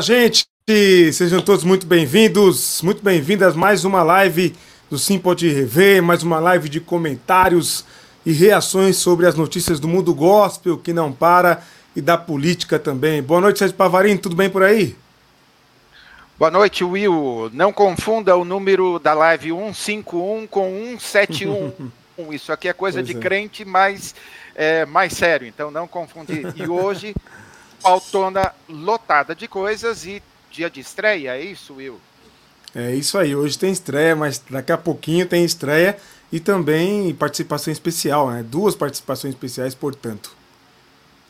Gente! Sejam todos muito bem-vindos, muito bem-vindas mais uma live do Sim Pode Rever, mais uma live de comentários e reações sobre as notícias do mundo gospel que não para e da política também. Boa noite, Sérgio Pavarim, tudo bem por aí? Boa noite, Will. Não confunda o número da live 151 com 171. Isso aqui é coisa pois de é. crente, mas é, mais sério, então não confundir. E hoje, pautona lotada de coisas e dia de estreia, é isso, Will? É isso aí, hoje tem estreia, mas daqui a pouquinho tem estreia e também participação especial, né? Duas participações especiais, portanto.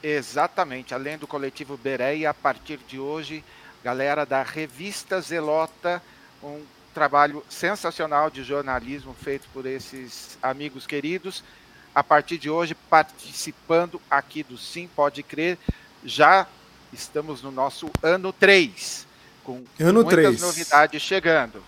Exatamente, além do coletivo Bereia, a partir de hoje, galera da revista Zelota, um trabalho sensacional de jornalismo feito por esses amigos queridos a partir de hoje participando aqui do Sim Pode Crer. Já estamos no nosso ano 3, com ano muitas 3. novidades chegando.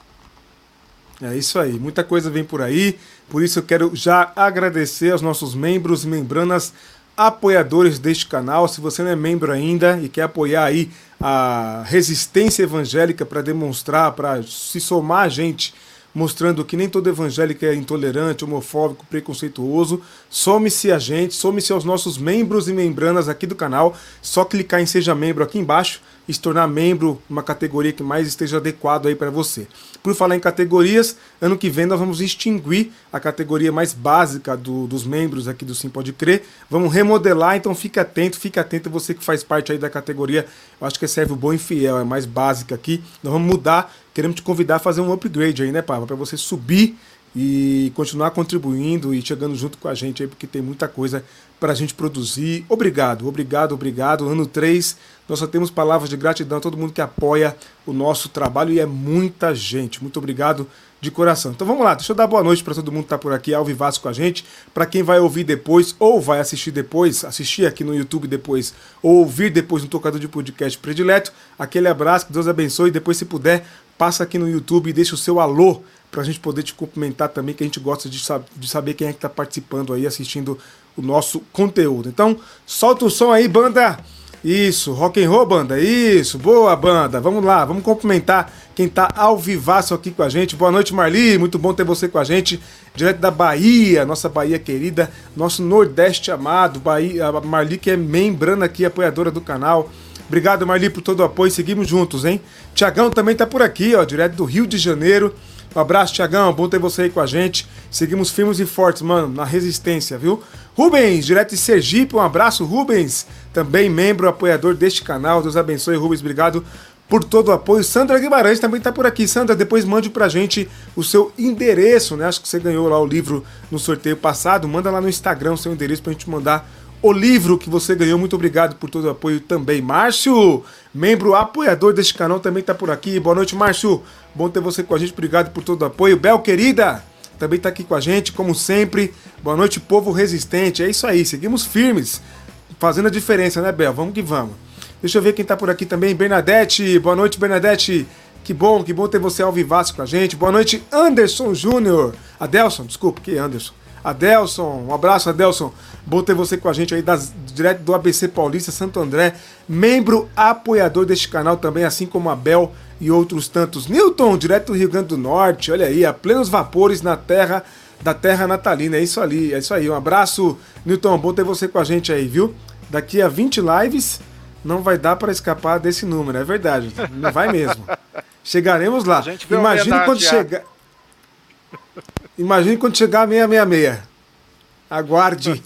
É isso aí, muita coisa vem por aí, por isso eu quero já agradecer aos nossos membros e membranas apoiadores deste canal. Se você não é membro ainda e quer apoiar aí a resistência evangélica para demonstrar, para se somar a gente mostrando que nem todo evangélico é intolerante, homofóbico, preconceituoso. Some-se a gente, some-se aos nossos membros e membranas aqui do canal. Só clicar em Seja Membro aqui embaixo e se tornar membro uma categoria que mais esteja adequado aí para você. Por falar em categorias, ano que vem nós vamos extinguir a categoria mais básica do, dos membros aqui do Sim Pode Crer. Vamos remodelar, então fique atento, fique atento você que faz parte aí da categoria. Eu acho que serve o bom e fiel, é mais básica aqui. Nós vamos mudar, queremos te convidar a fazer um upgrade aí, né, Pava? Para você subir e continuar contribuindo e chegando junto com a gente aí, porque tem muita coisa para a gente produzir. Obrigado, obrigado, obrigado. Ano 3, nós só temos palavras de gratidão a todo mundo que apoia o nosso trabalho e é muita gente. Muito obrigado de coração. Então vamos lá, deixa eu dar boa noite para todo mundo que está por aqui ao vivaço com a gente. Para quem vai ouvir depois ou vai assistir depois, assistir aqui no YouTube depois ou ouvir depois no tocador de podcast predileto, aquele abraço, que Deus abençoe. Depois, se puder, passa aqui no YouTube e deixa o seu alô para a gente poder te cumprimentar também, que a gente gosta de, sab de saber quem é que está participando aí, assistindo o nosso conteúdo. Então, solta o som aí, banda! Isso, rock and roll, banda. Isso, boa banda. Vamos lá, vamos cumprimentar quem tá ao vivaço aqui com a gente. Boa noite, Marli. Muito bom ter você com a gente, direto da Bahia, nossa Bahia querida, nosso Nordeste amado, Bahia, a Marli que é membrana aqui, apoiadora do canal. Obrigado, Marli, por todo o apoio. Seguimos juntos, hein? Tiagão também tá por aqui, ó, direto do Rio de Janeiro. Um abraço, Tiagão. Bom ter você aí com a gente. Seguimos firmes e fortes, mano, na resistência, viu? Rubens, direto de Sergipe, um abraço, Rubens. Também membro, apoiador deste canal. Deus abençoe, Rubens. Obrigado por todo o apoio. Sandra Guimarães também está por aqui. Sandra, depois mande pra gente o seu endereço, né? Acho que você ganhou lá o livro no sorteio passado. Manda lá no Instagram o seu endereço pra gente mandar o livro que você ganhou. Muito obrigado por todo o apoio também. Márcio, membro apoiador deste canal, também está por aqui. Boa noite, Márcio. Bom ter você com a gente. Obrigado por todo o apoio. Bel, querida, também está aqui com a gente, como sempre. Boa noite, povo resistente. É isso aí, seguimos firmes, fazendo a diferença, né, Bel? Vamos que vamos. Deixa eu ver quem está por aqui também. Bernadette. Boa noite, Bernadette. Que bom, que bom ter você ao vivaço com a gente. Boa noite, Anderson Júnior. Adelson, desculpa, que Anderson. Adelson, um abraço, Adelson. Bom ter você com a gente aí, das, direto do ABC Paulista, Santo André. Membro apoiador deste canal também, assim como a Bel e outros tantos. Newton, direto do Rio Grande do Norte, olha aí, a plenos vapores na terra da terra natalina. É isso ali, é isso aí. Um abraço, Newton. Bom ter você com a gente aí, viu? Daqui a 20 lives não vai dar para escapar desse número, é verdade. Não vai mesmo. Chegaremos lá. Imagine quando chegar. Imagine quando chegar a 666. Aguarde.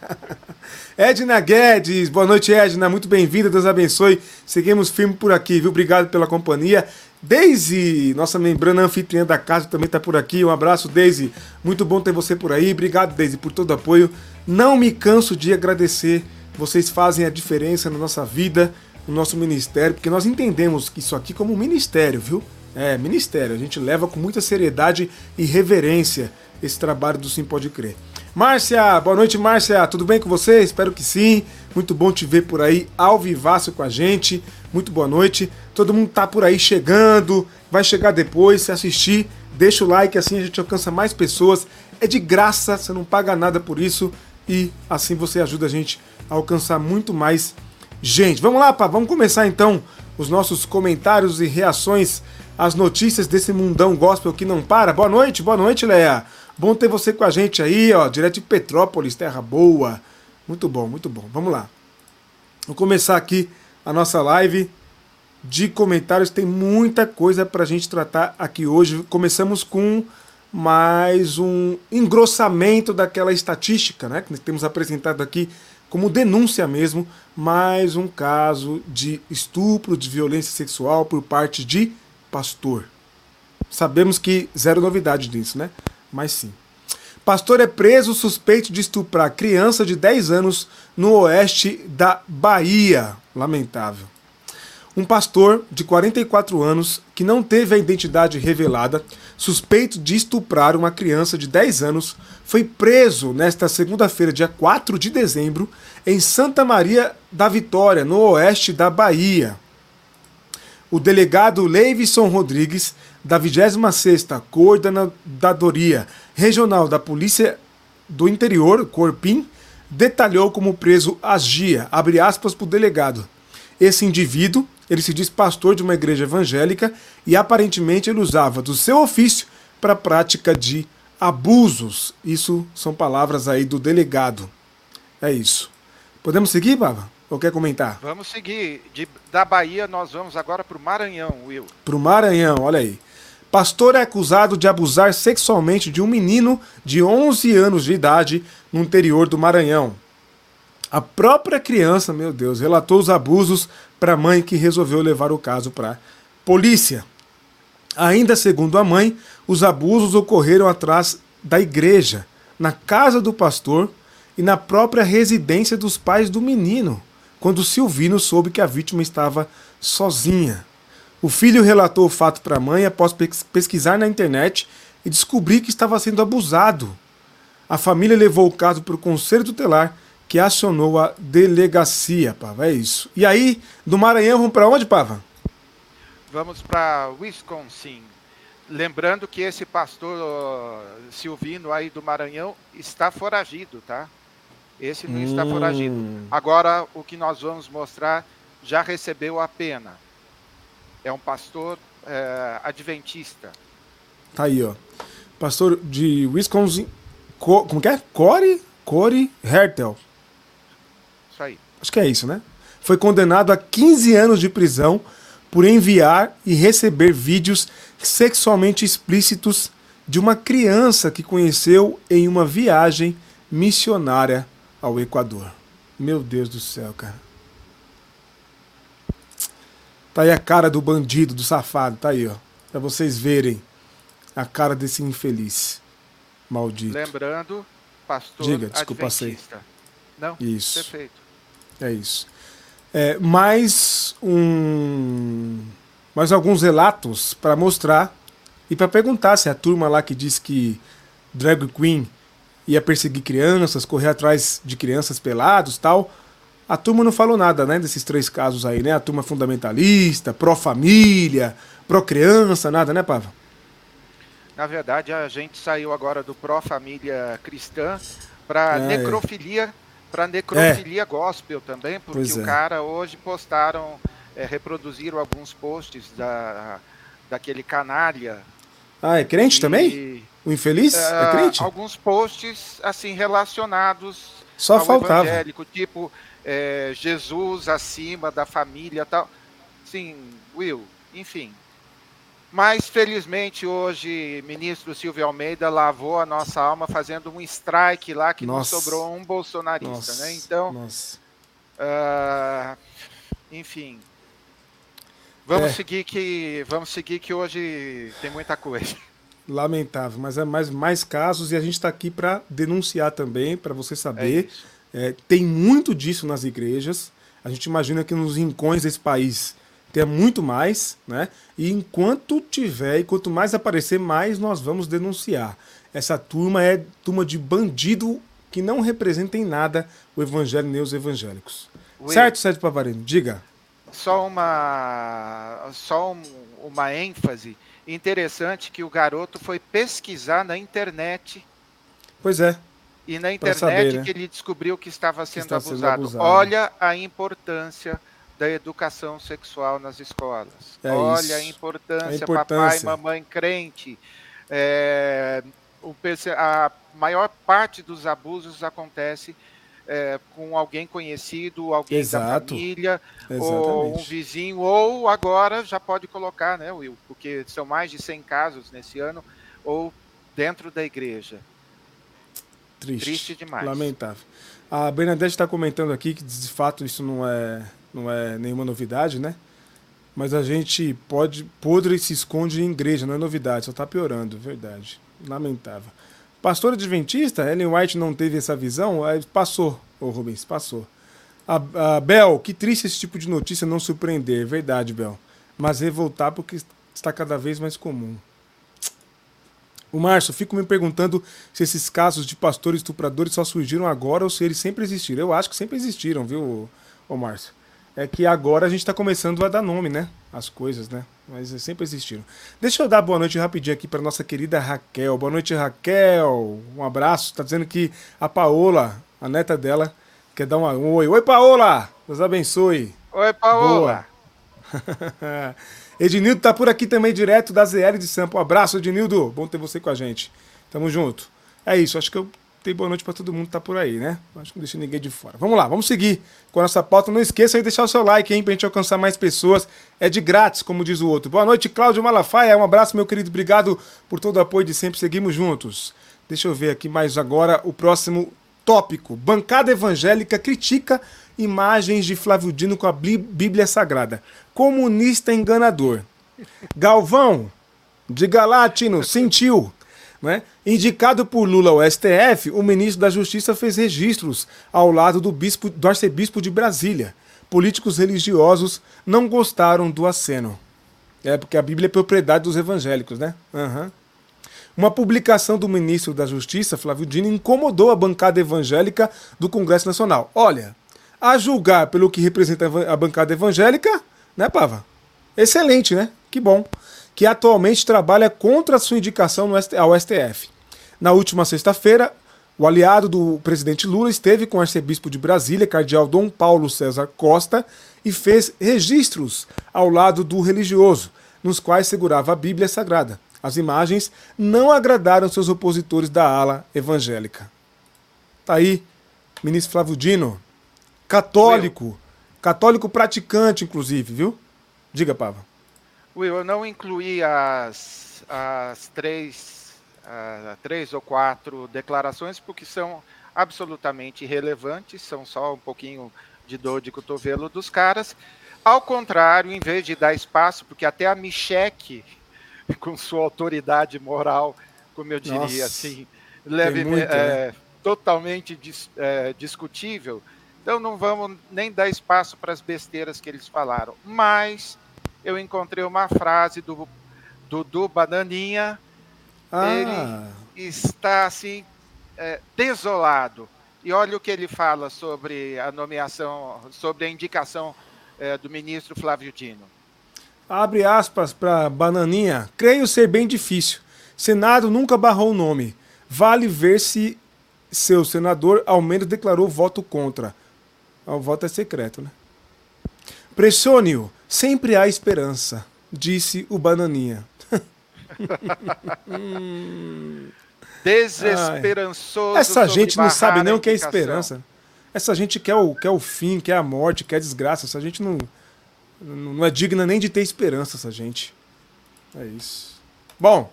Edna Guedes, boa noite, Edna. Muito bem-vinda, Deus abençoe. Seguimos firme por aqui, viu? Obrigado pela companhia. Daisy, nossa membrana anfitriã da casa, também está por aqui. Um abraço, Daisy. Muito bom ter você por aí. Obrigado, Daisy, por todo o apoio. Não me canso de agradecer. Vocês fazem a diferença na nossa vida, no nosso ministério, porque nós entendemos isso aqui como um ministério, viu? É, ministério. A gente leva com muita seriedade e reverência esse trabalho do Sim Pode Crer. Márcia, boa noite, Márcia. Tudo bem com você? Espero que sim. Muito bom te ver por aí ao vivaço com a gente. Muito boa noite. Todo mundo tá por aí chegando. Vai chegar depois, se assistir, deixa o like, assim a gente alcança mais pessoas. É de graça, você não paga nada por isso e assim você ajuda a gente a alcançar muito mais gente. Vamos lá, pá, vamos começar então os nossos comentários e reações às notícias desse mundão gospel que não para. Boa noite, boa noite, Leia. Bom ter você com a gente aí, ó, direto de Petrópolis, terra boa. Muito bom, muito bom. Vamos lá. Vou começar aqui a nossa live de comentários. Tem muita coisa para a gente tratar aqui hoje. Começamos com mais um engrossamento daquela estatística, né, que temos apresentado aqui como denúncia mesmo, mais um caso de estupro, de violência sexual por parte de pastor. Sabemos que zero novidade nisso, né? Mas sim. Pastor é preso suspeito de estuprar criança de 10 anos no oeste da Bahia. Lamentável. Um pastor de 44 anos, que não teve a identidade revelada, suspeito de estuprar uma criança de 10 anos, foi preso nesta segunda-feira, dia 4 de dezembro, em Santa Maria da Vitória, no oeste da Bahia. O delegado Leivson Rodrigues, da 26ª Coordenadoria Regional da Polícia do Interior, Corpim, detalhou como o preso agia, abre aspas para o delegado. Esse indivíduo, ele se diz pastor de uma igreja evangélica e aparentemente ele usava do seu ofício para a prática de abusos. Isso são palavras aí do delegado. É isso. Podemos seguir, Baba? Ou quer comentar? Vamos seguir. De, da Bahia, nós vamos agora para o Maranhão, Will. Para o Maranhão, olha aí. Pastor é acusado de abusar sexualmente de um menino de 11 anos de idade no interior do Maranhão. A própria criança, meu Deus, relatou os abusos para a mãe que resolveu levar o caso para polícia. Ainda segundo a mãe, os abusos ocorreram atrás da igreja, na casa do pastor e na própria residência dos pais do menino, quando Silvino soube que a vítima estava sozinha. O filho relatou o fato para a mãe após pesquisar na internet e descobrir que estava sendo abusado. A família levou o caso para o conselho tutelar, que acionou a delegacia, Pava. É isso. E aí, do Maranhão, vamos para onde, Pava? Vamos para Wisconsin. Lembrando que esse pastor Silvino aí do Maranhão está foragido, tá? Esse não hum. está foragido. Agora, o que nós vamos mostrar já recebeu a pena. É um pastor é, adventista. Tá aí, ó. Pastor de Wisconsin. Co como que é? Corey? Corey Hertel. Isso aí. Acho que é isso, né? Foi condenado a 15 anos de prisão por enviar e receber vídeos sexualmente explícitos de uma criança que conheceu em uma viagem missionária ao Equador. Meu Deus do céu, cara. Tá aí a cara do bandido, do safado, tá aí, ó. Pra vocês verem a cara desse infeliz. Maldito. Lembrando, pastor Diga, desculpa, adventista. Não, isso. perfeito. É isso. É, mais um, mais alguns relatos para mostrar e para perguntar se a turma lá que diz que drag queen ia perseguir crianças, correr atrás de crianças pelados, tal. A turma não falou nada, né, desses três casos aí, né? A turma fundamentalista, pró-família, pró-criança, nada, né, Pava? Na verdade, a gente saiu agora do pró-família cristã para é. necrofilia para necrofilia é. gospel também, porque pois o é. cara hoje postaram, é, reproduziram alguns posts da, daquele canalha. Ah, é crente e, também? O infeliz? é crente? Alguns posts assim relacionados Só ao faltava. evangélico, tipo é, Jesus acima da família tal. Sim, Will, enfim. Mas, felizmente, hoje, ministro Silvio Almeida lavou a nossa alma fazendo um strike lá que nossa. não sobrou um bolsonarista, nossa. né? Então, uh, enfim, vamos é. seguir que vamos seguir que hoje tem muita coisa. Lamentável, mas é mais, mais casos e a gente está aqui para denunciar também, para você saber. É é, tem muito disso nas igrejas. A gente imagina que nos rincões desse país ter muito mais, né? E enquanto tiver e quanto mais aparecer, mais nós vamos denunciar. Essa turma é turma de bandido que não representa em nada o evangelho nem os evangélicos. Will, certo, Sérgio Pavarino? Diga. Só uma só um, uma ênfase interessante que o garoto foi pesquisar na internet. Pois é. E na internet saber, né? que ele descobriu que estava sendo, que abusado. sendo abusado. Olha a importância da educação sexual nas escolas. É Olha a importância, a importância, papai, mamãe crente. É, a maior parte dos abusos acontece é, com alguém conhecido, alguém Exato. da família, Exatamente. ou um vizinho, ou agora já pode colocar, né, Will? Porque são mais de 100 casos nesse ano, ou dentro da igreja. Triste. Triste demais. Lamentável. A Bernadette está comentando aqui que, de fato, isso não é, não é nenhuma novidade, né? Mas a gente pode. Podre se esconde em igreja, não é novidade, só está piorando, verdade. Lamentável. Pastor adventista, Ellen White não teve essa visão? Passou, ô Rubens, passou. A, a Bel, que triste esse tipo de notícia não surpreender, é verdade, Bel. Mas revoltar porque está cada vez mais comum. O Márcio, fico me perguntando se esses casos de pastores estupradores só surgiram agora ou se eles sempre existiram. Eu acho que sempre existiram, viu, ô Márcio? É que agora a gente está começando a dar nome, né? As coisas, né? Mas sempre existiram. Deixa eu dar boa noite rapidinho aqui para nossa querida Raquel. Boa noite, Raquel. Um abraço. Tá dizendo que a Paola, a neta dela, quer dar um oi. Oi, Paola! Deus abençoe. Oi, Paola. Ednildo tá por aqui também, direto da ZL de Sampa. Um abraço, Ednildo. Bom ter você com a gente. Tamo junto. É isso, acho que eu tenho boa noite para todo mundo que tá por aí, né? Acho que não deixei ninguém de fora. Vamos lá, vamos seguir com a nossa pauta. Não esqueça de deixar o seu like, hein, pra gente alcançar mais pessoas. É de grátis, como diz o outro. Boa noite, Cláudio Malafaia. Um abraço, meu querido. Obrigado por todo o apoio de sempre. Seguimos juntos. Deixa eu ver aqui mais agora o próximo tópico. Bancada evangélica critica imagens de Flávio Dino com a Bíblia Sagrada. Comunista enganador. Galvão, diga lá, Tino, sentiu. Né? Indicado por Lula ao STF, o ministro da Justiça fez registros ao lado do, bispo, do arcebispo de Brasília. Políticos religiosos não gostaram do aceno. É porque a Bíblia é propriedade dos evangélicos, né? Uhum. Uma publicação do ministro da Justiça, Flávio Dino, incomodou a bancada evangélica do Congresso Nacional. Olha, a julgar pelo que representa a bancada evangélica, né, Pava? Excelente, né? Que bom. Que atualmente trabalha contra a sua indicação ao STF. Na última sexta-feira, o aliado do presidente Lula esteve com o arcebispo de Brasília, cardeal Dom Paulo César Costa, e fez registros ao lado do religioso, nos quais segurava a Bíblia Sagrada. As imagens não agradaram seus opositores da ala evangélica. Tá aí, ministro Flávio Dino, Católico. Católico praticante, inclusive, viu? Diga, Pava. Will, eu não incluí as, as três, uh, três ou quatro declarações porque são absolutamente irrelevantes, são só um pouquinho de dor de cotovelo dos caras. Ao contrário, em vez de dar espaço, porque até a Micheque, com sua autoridade moral, como eu diria Nossa, assim, leve, muito, é, né? totalmente dis, é, discutível, então não vamos nem dar espaço para as besteiras que eles falaram. Mas eu encontrei uma frase do Dudu Bananinha. Ah. Ele está assim é, desolado. E olha o que ele fala sobre a nomeação, sobre a indicação é, do ministro Flávio Dino. Abre aspas para Bananinha. Creio ser bem difícil. Senado nunca barrou o nome. Vale ver se seu senador ao menos declarou voto contra. O voto é secreto, né? Pressione-o, sempre há esperança, disse o Bananinha. Desesperançoso. Essa gente não sabe nem o que é esperança. Essa gente quer o, quer o fim, quer a morte, quer a desgraça. Essa gente não, não é digna nem de ter esperança, essa gente. É isso. Bom,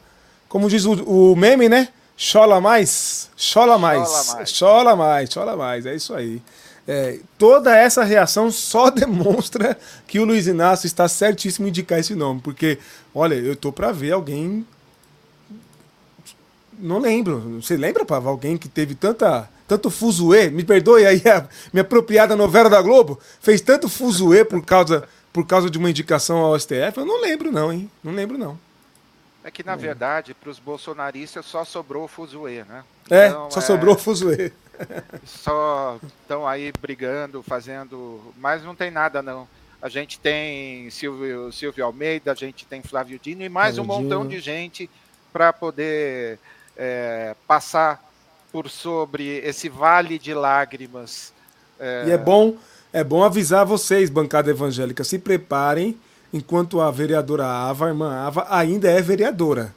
como diz o, o meme, né? Chola mais, chola mais, chola mais, chola mais. É isso aí. É, toda essa reação só demonstra que o Luiz Inácio está certíssimo em indicar esse nome, porque, olha, eu tô para ver alguém. Não lembro. Você lembra, Pava? Alguém que teve tanta, tanto fuzuê, me perdoe aí a minha apropriada novela da Globo, fez tanto fuzuê por causa, por causa de uma indicação ao STF? Eu não lembro, não, hein? Não lembro, não. É que, na é. verdade, para os bolsonaristas só sobrou o fuzuê, né? É, então, é, só é... sobrou o fuzuê só estão aí brigando, fazendo. Mas não tem nada, não. A gente tem Silvio, Silvio Almeida, a gente tem Flávio Dino e mais Flávio um montão Dino. de gente para poder é, passar por sobre esse vale de lágrimas. É... E é bom É bom avisar vocês, bancada evangélica, se preparem, enquanto a vereadora Ava, a irmã Ava, ainda é vereadora.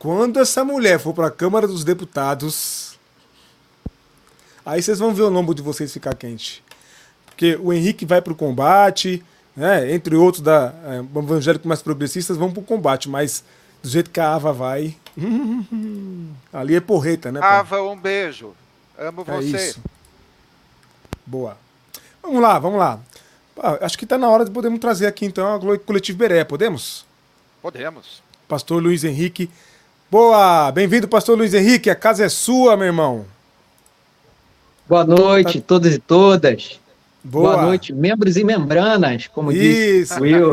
Quando essa mulher for para a Câmara dos Deputados, aí vocês vão ver o lombo de vocês ficar quente. Porque o Henrique vai para o combate, né, entre outros da é, evangélico mais progressistas vão para o combate, mas do jeito que a Ava vai, ali é porreta, né? Ava, um beijo. Amo é você. Isso. Boa. Vamos lá, vamos lá. Ah, acho que está na hora de podermos trazer aqui então a Coletivo Beré, podemos? Podemos. Pastor Luiz Henrique. Boa! Bem-vindo, Pastor Luiz Henrique. A casa é sua, meu irmão. Boa noite, tá... todos e todas. Boa. Boa noite, membros e membranas, como Isso. disse Will.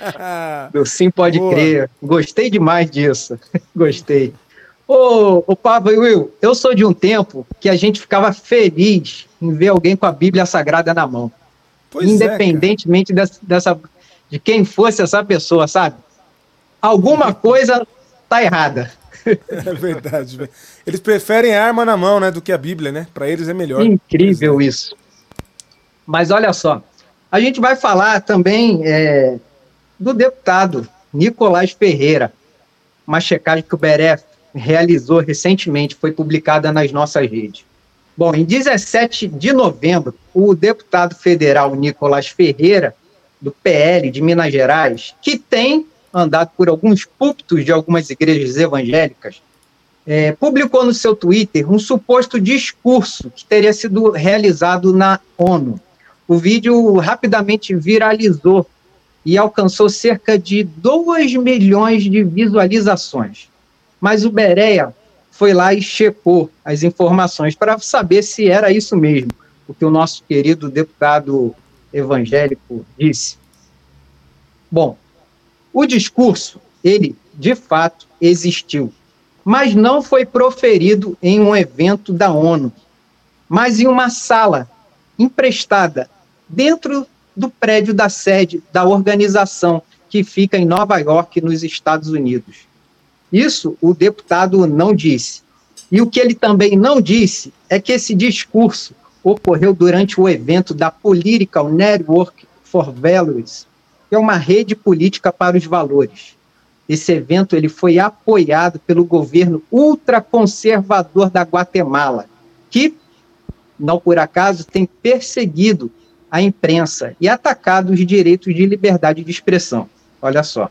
Meu sim pode Boa. crer. Gostei demais disso. Gostei. Ô, ô Pablo e Will, eu sou de um tempo que a gente ficava feliz em ver alguém com a Bíblia Sagrada na mão. Pois é, independentemente é, dessa, dessa, de quem fosse essa pessoa, sabe? Alguma coisa tá errada. É verdade. Eles preferem a arma na mão, né, do que a Bíblia, né? Para eles é melhor. Incrível isso. Mas olha só, a gente vai falar também é, do deputado Nicolás Ferreira, uma checagem que o Beref realizou recentemente, foi publicada nas nossas redes. Bom, em 17 de novembro, o deputado federal Nicolás Ferreira, do PL de Minas Gerais, que tem andado por alguns púlpitos de algumas igrejas evangélicas, é, publicou no seu Twitter um suposto discurso que teria sido realizado na ONU. O vídeo rapidamente viralizou e alcançou cerca de 2 milhões de visualizações. Mas o Bereia foi lá e checou as informações para saber se era isso mesmo, o que o nosso querido deputado evangélico disse. Bom, o discurso, ele de fato existiu, mas não foi proferido em um evento da ONU, mas em uma sala emprestada dentro do prédio da sede da organização que fica em Nova York, nos Estados Unidos. Isso o deputado não disse. E o que ele também não disse é que esse discurso ocorreu durante o evento da Political Network for Values, é uma rede política para os valores. Esse evento ele foi apoiado pelo governo ultraconservador da Guatemala, que, não por acaso, tem perseguido a imprensa e atacado os direitos de liberdade de expressão. Olha só.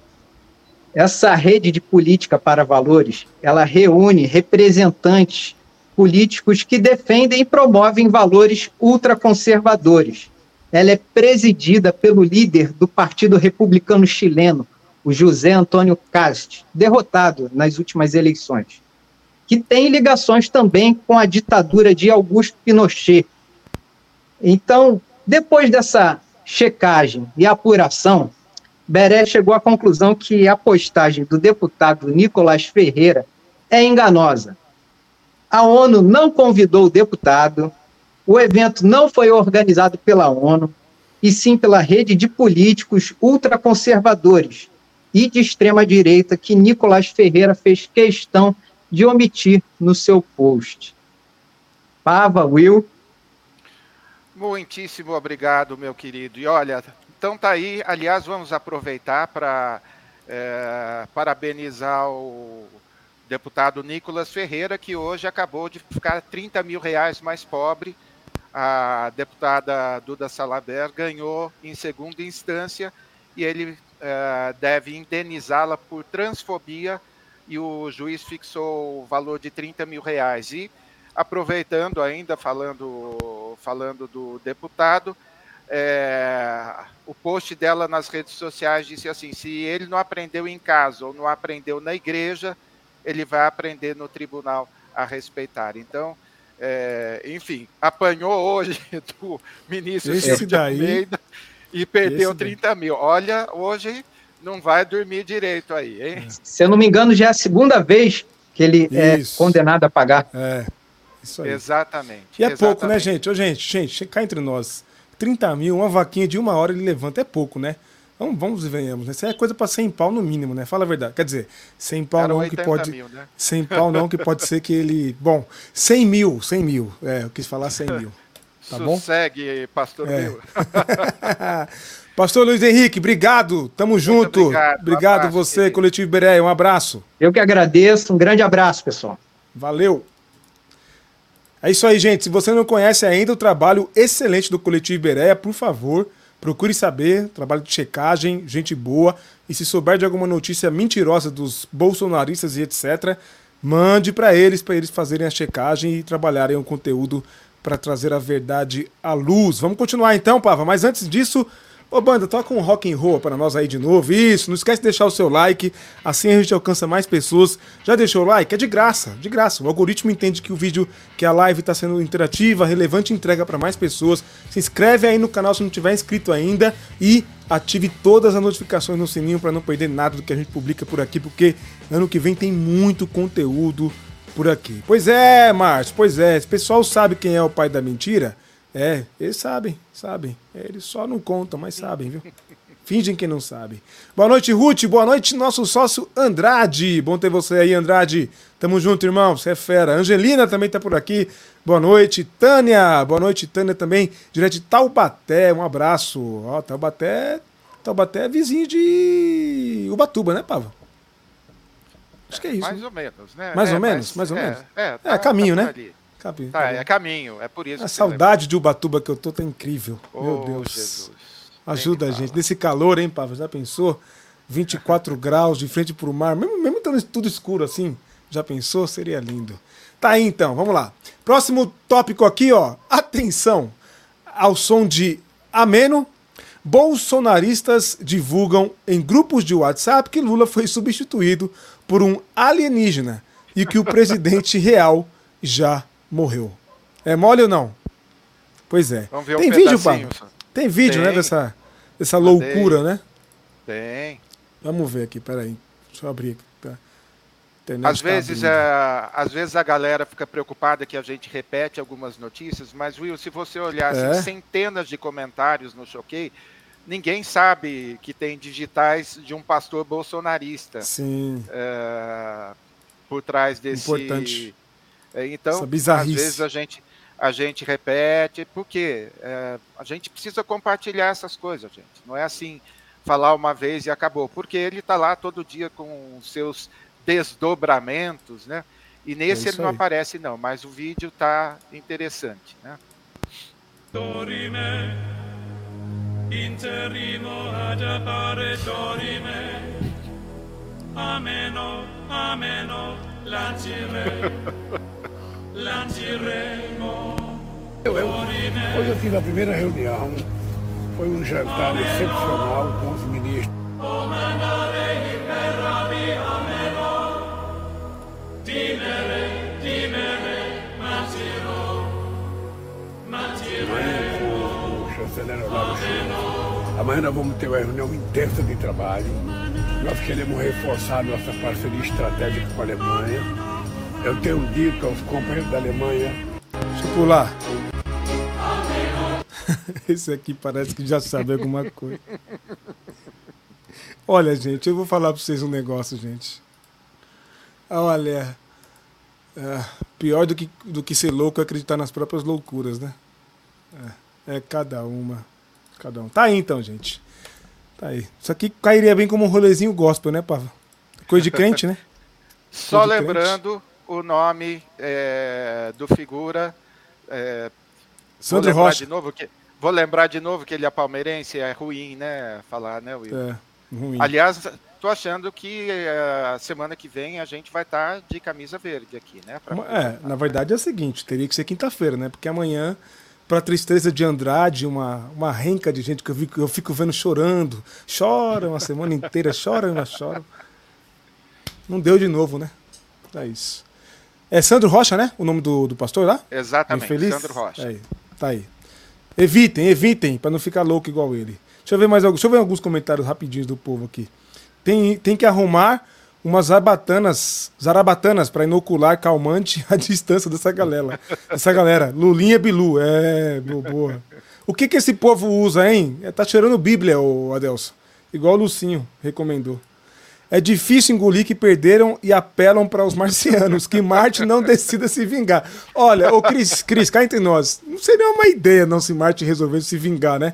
Essa rede de política para valores, ela reúne representantes políticos que defendem e promovem valores ultraconservadores. Ela é presidida pelo líder do Partido Republicano Chileno, o José Antônio Cast, derrotado nas últimas eleições, que tem ligações também com a ditadura de Augusto Pinochet. Então, depois dessa checagem e apuração, Beré chegou à conclusão que a postagem do deputado Nicolás Ferreira é enganosa. A ONU não convidou o deputado, o evento não foi organizado pela ONU, e sim pela rede de políticos ultraconservadores e de extrema-direita que Nicolás Ferreira fez questão de omitir no seu post. Pava, Will, Muitíssimo obrigado, meu querido. E olha, então tá aí. Aliás, vamos aproveitar para é, parabenizar o deputado Nicolas Ferreira, que hoje acabou de ficar 30 mil reais mais pobre. A deputada Duda Salaber ganhou em segunda instância e ele é, deve indenizá-la por transfobia e o juiz fixou o valor de 30 mil reais. E aproveitando ainda, falando, falando do deputado, é, o post dela nas redes sociais disse assim: se ele não aprendeu em casa ou não aprendeu na igreja, ele vai aprender no tribunal a respeitar. Então, é, enfim, apanhou hoje do ministro Esse daí, Almeida e perdeu 30 daí. mil. Olha, hoje não vai dormir direito aí, hein? Se eu não me engano, já é a segunda vez que ele é Isso. é condenado a pagar. É. Isso aí. Exatamente. E é exatamente. pouco, né, gente? Ô, gente, gente, cá entre nós. 30 mil, uma vaquinha de uma hora ele levanta, é pouco, né? Vamos, vamos e venhamos, né? Isso é coisa para 100 pau no mínimo, né? Fala a verdade. Quer dizer, 100 pau Era não que pode. Mil, né? 100 pau não que pode ser que ele. Bom, 100 mil, 100 mil. É, eu quis falar 100 mil. Tá bom? Segue, pastor é. Pastor Luiz Henrique, obrigado. Tamo Muito junto. Obrigado, obrigado você, querido. Coletivo Beré. Um abraço. Eu que agradeço. Um grande abraço, pessoal. Valeu. É isso aí, gente. Se você não conhece ainda o trabalho excelente do Coletivo Bereia, por favor, procure saber. Trabalho de checagem, gente boa. E se souber de alguma notícia mentirosa dos bolsonaristas e etc., mande para eles, para eles fazerem a checagem e trabalharem o conteúdo para trazer a verdade à luz. Vamos continuar então, Pava. Mas antes disso, Ô banda, toca um rock and roll para nós aí de novo. Isso, não esquece de deixar o seu like, assim a gente alcança mais pessoas. Já deixou o like? É de graça, de graça. O algoritmo entende que o vídeo, que a live está sendo interativa, relevante, entrega para mais pessoas. Se inscreve aí no canal se não tiver inscrito ainda e ative todas as notificações no sininho para não perder nada do que a gente publica por aqui, porque ano que vem tem muito conteúdo por aqui. Pois é, Márcio, pois é. Esse pessoal sabe quem é o pai da mentira? É, eles sabem, sabem. Eles só não contam, mas sabem, viu? Fingem que não sabem. Boa noite, Ruth. Boa noite, nosso sócio Andrade. Bom ter você aí, Andrade. Tamo junto, irmão. Você é fera. Angelina também tá por aqui. Boa noite. Tânia. Boa noite, Tânia também. Direto de Taubaté. Um abraço. Ó, Taubaté. Taubaté é vizinho de Ubatuba, né, Pavo? Acho que é isso. Mais né? ou menos, né? Mais é, ou menos? Mais ou é, menos? É, tá, é caminho, tá né? Ali. Caminho, tá, é caminho, é por isso. A saudade de Ubatuba que eu tô tá incrível. Oh, Meu Deus. Jesus. Ajuda a gente. Nesse calor, hein, Pava? Já pensou? 24 graus de frente pro mar, mesmo, mesmo tendo tudo escuro assim, já pensou? Seria lindo. Tá aí então, vamos lá. Próximo tópico aqui, ó. Atenção ao som de Ameno. Bolsonaristas divulgam em grupos de WhatsApp que Lula foi substituído por um alienígena e que o presidente real já morreu. É mole ou não? Pois é. Tem um vídeo, Pablo? Tem vídeo, né, Tem. né, dessa, dessa loucura, né? Tem. Vamos ver aqui, peraí. Deixa eu abrir aqui. Tá. Às vezes, é, às vezes a galera fica preocupada que a gente repete algumas notícias, mas Will, se você olhar é. assim, centenas de comentários no Choquei, ninguém sabe que tem digitais de um pastor bolsonarista. Sim. É, por trás desse, Importante. É, então, às vezes a gente, a gente repete, porque é, a gente precisa compartilhar essas coisas, gente. Não é assim falar uma vez e acabou, porque ele está lá todo dia com seus desdobramentos, né? E nesse é ele não aí. aparece não, mas o vídeo está interessante, né? Dorime, interimo ad appare dorime, ameno, ameno, Eu, eu, hoje eu tive a primeira reunião, foi um jantar excepcional com os ministros. Amanhã nós vamos ter uma reunião intensa de trabalho. Nós queremos reforçar nossa parceria estratégica com a Alemanha eu tenho dito aos companheiros da Alemanha. Deixa eu pular. Esse aqui parece que já sabe alguma coisa. Olha, gente, eu vou falar para vocês um negócio, gente. Olha, é, pior do que, do que ser louco é acreditar nas próprias loucuras, né? É, é cada uma. Cada um. Tá aí então, gente. Tá aí. Isso aqui cairia bem como um rolezinho gospel, né, Pava? Coisa de crente, né? Só lembrando, crente o nome é, do figura. É, Sandro Rocha. De novo que, vou lembrar de novo que ele é palmeirense, é ruim, né? Falar, né, Will? É, ruim. Aliás, tô achando que é, a semana que vem a gente vai estar tá de camisa verde aqui, né? é, na verdade é o seguinte, teria que ser quinta-feira, né? Porque amanhã, para tristeza de Andrade, uma, uma renca de gente que eu, fico, eu fico vendo chorando, choram a semana inteira, choram, mas choram. Não deu de novo, né? É isso. É Sandro Rocha, né? O nome do, do pastor lá? Exatamente, Infeliz? Sandro Rocha. Aí, tá aí. Evitem, evitem, para não ficar louco igual ele. Deixa eu ver mais alguns. Deixa eu ver alguns comentários rapidinhos do povo aqui. Tem, tem que arrumar umas zarabatanas, zarabatanas para inocular calmante à distância dessa galera. Essa galera. Lulinha Bilu. É, boa. O que que esse povo usa, hein? É, tá cheirando Bíblia, o Adelson. Igual o Lucinho recomendou. É difícil engolir que perderam e apelam para os marcianos, que Marte não decida se vingar. Olha, ô Cris, Cris, cá entre nós, não seria uma ideia não se Marte resolver se vingar, né?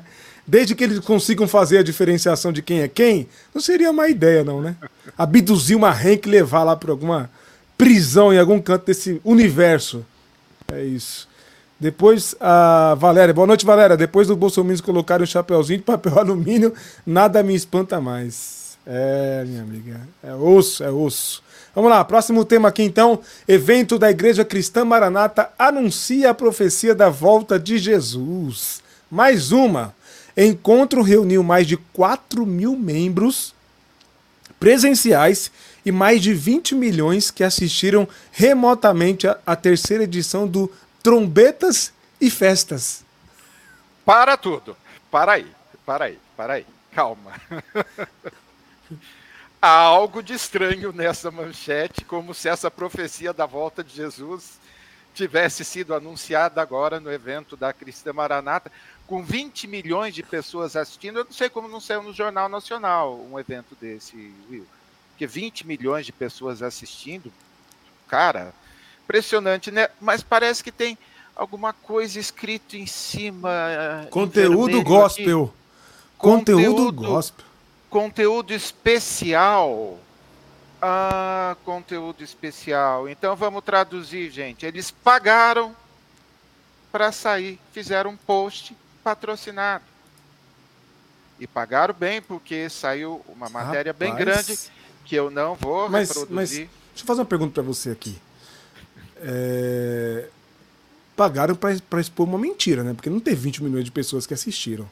Desde que eles consigam fazer a diferenciação de quem é quem, não seria uma ideia não, né? Abduzir uma Hank e levar lá para alguma prisão em algum canto desse universo. É isso. Depois a Valéria, boa noite Valéria. Depois do Bolsonaro colocar um chapéuzinho de papel alumínio, nada me espanta mais. É, minha amiga. É osso, é osso. Vamos lá, próximo tema aqui então. Evento da Igreja Cristã Maranata anuncia a profecia da volta de Jesus. Mais uma. Encontro reuniu mais de 4 mil membros presenciais e mais de 20 milhões que assistiram remotamente à terceira edição do Trombetas e Festas. Para tudo. Para aí, para aí, para aí. Calma. Há algo de estranho nessa manchete, como se essa profecia da volta de Jesus tivesse sido anunciada agora no evento da Cristã Maranata, com 20 milhões de pessoas assistindo. Eu não sei como não saiu no Jornal Nacional um evento desse, Will. Porque 20 milhões de pessoas assistindo, cara, impressionante, né? Mas parece que tem alguma coisa escrito em cima. Conteúdo em gospel. Conteúdo, Conteúdo gospel. Conteúdo especial. Ah, conteúdo especial. Então vamos traduzir, gente. Eles pagaram para sair, fizeram um post patrocinado. E pagaram bem, porque saiu uma matéria Rapaz. bem grande que eu não vou mas, reproduzir. Mas, deixa eu fazer uma pergunta para você aqui. É... Pagaram para expor uma mentira, né? Porque não teve 20 milhões de pessoas que assistiram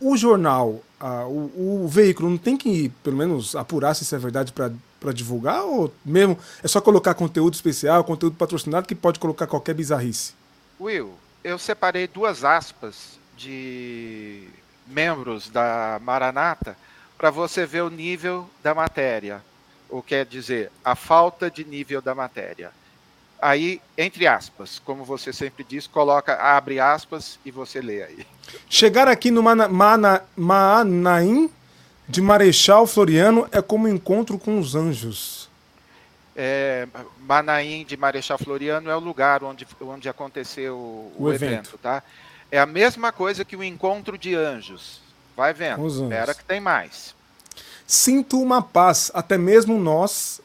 o jornal, a, o, o, veículo não tem que, pelo menos, apurar se isso é verdade para divulgar? Ou mesmo é só colocar conteúdo especial, conteúdo patrocinado que pode colocar qualquer bizarrice? Will, eu separei duas aspas de membros da Maranata para você ver o nível da matéria. O quer dizer, a falta de nível da matéria. Aí, entre aspas, como você sempre diz, coloca, abre aspas e você lê aí. Chegar aqui no Mana, Mana, Manaim de Marechal Floriano é como um encontro com os anjos. É, Manaim de Marechal Floriano é o lugar onde, onde aconteceu o, o evento. evento. tá? É a mesma coisa que o encontro de anjos. Vai vendo, espera que tem mais. Sinto uma paz, até mesmo nós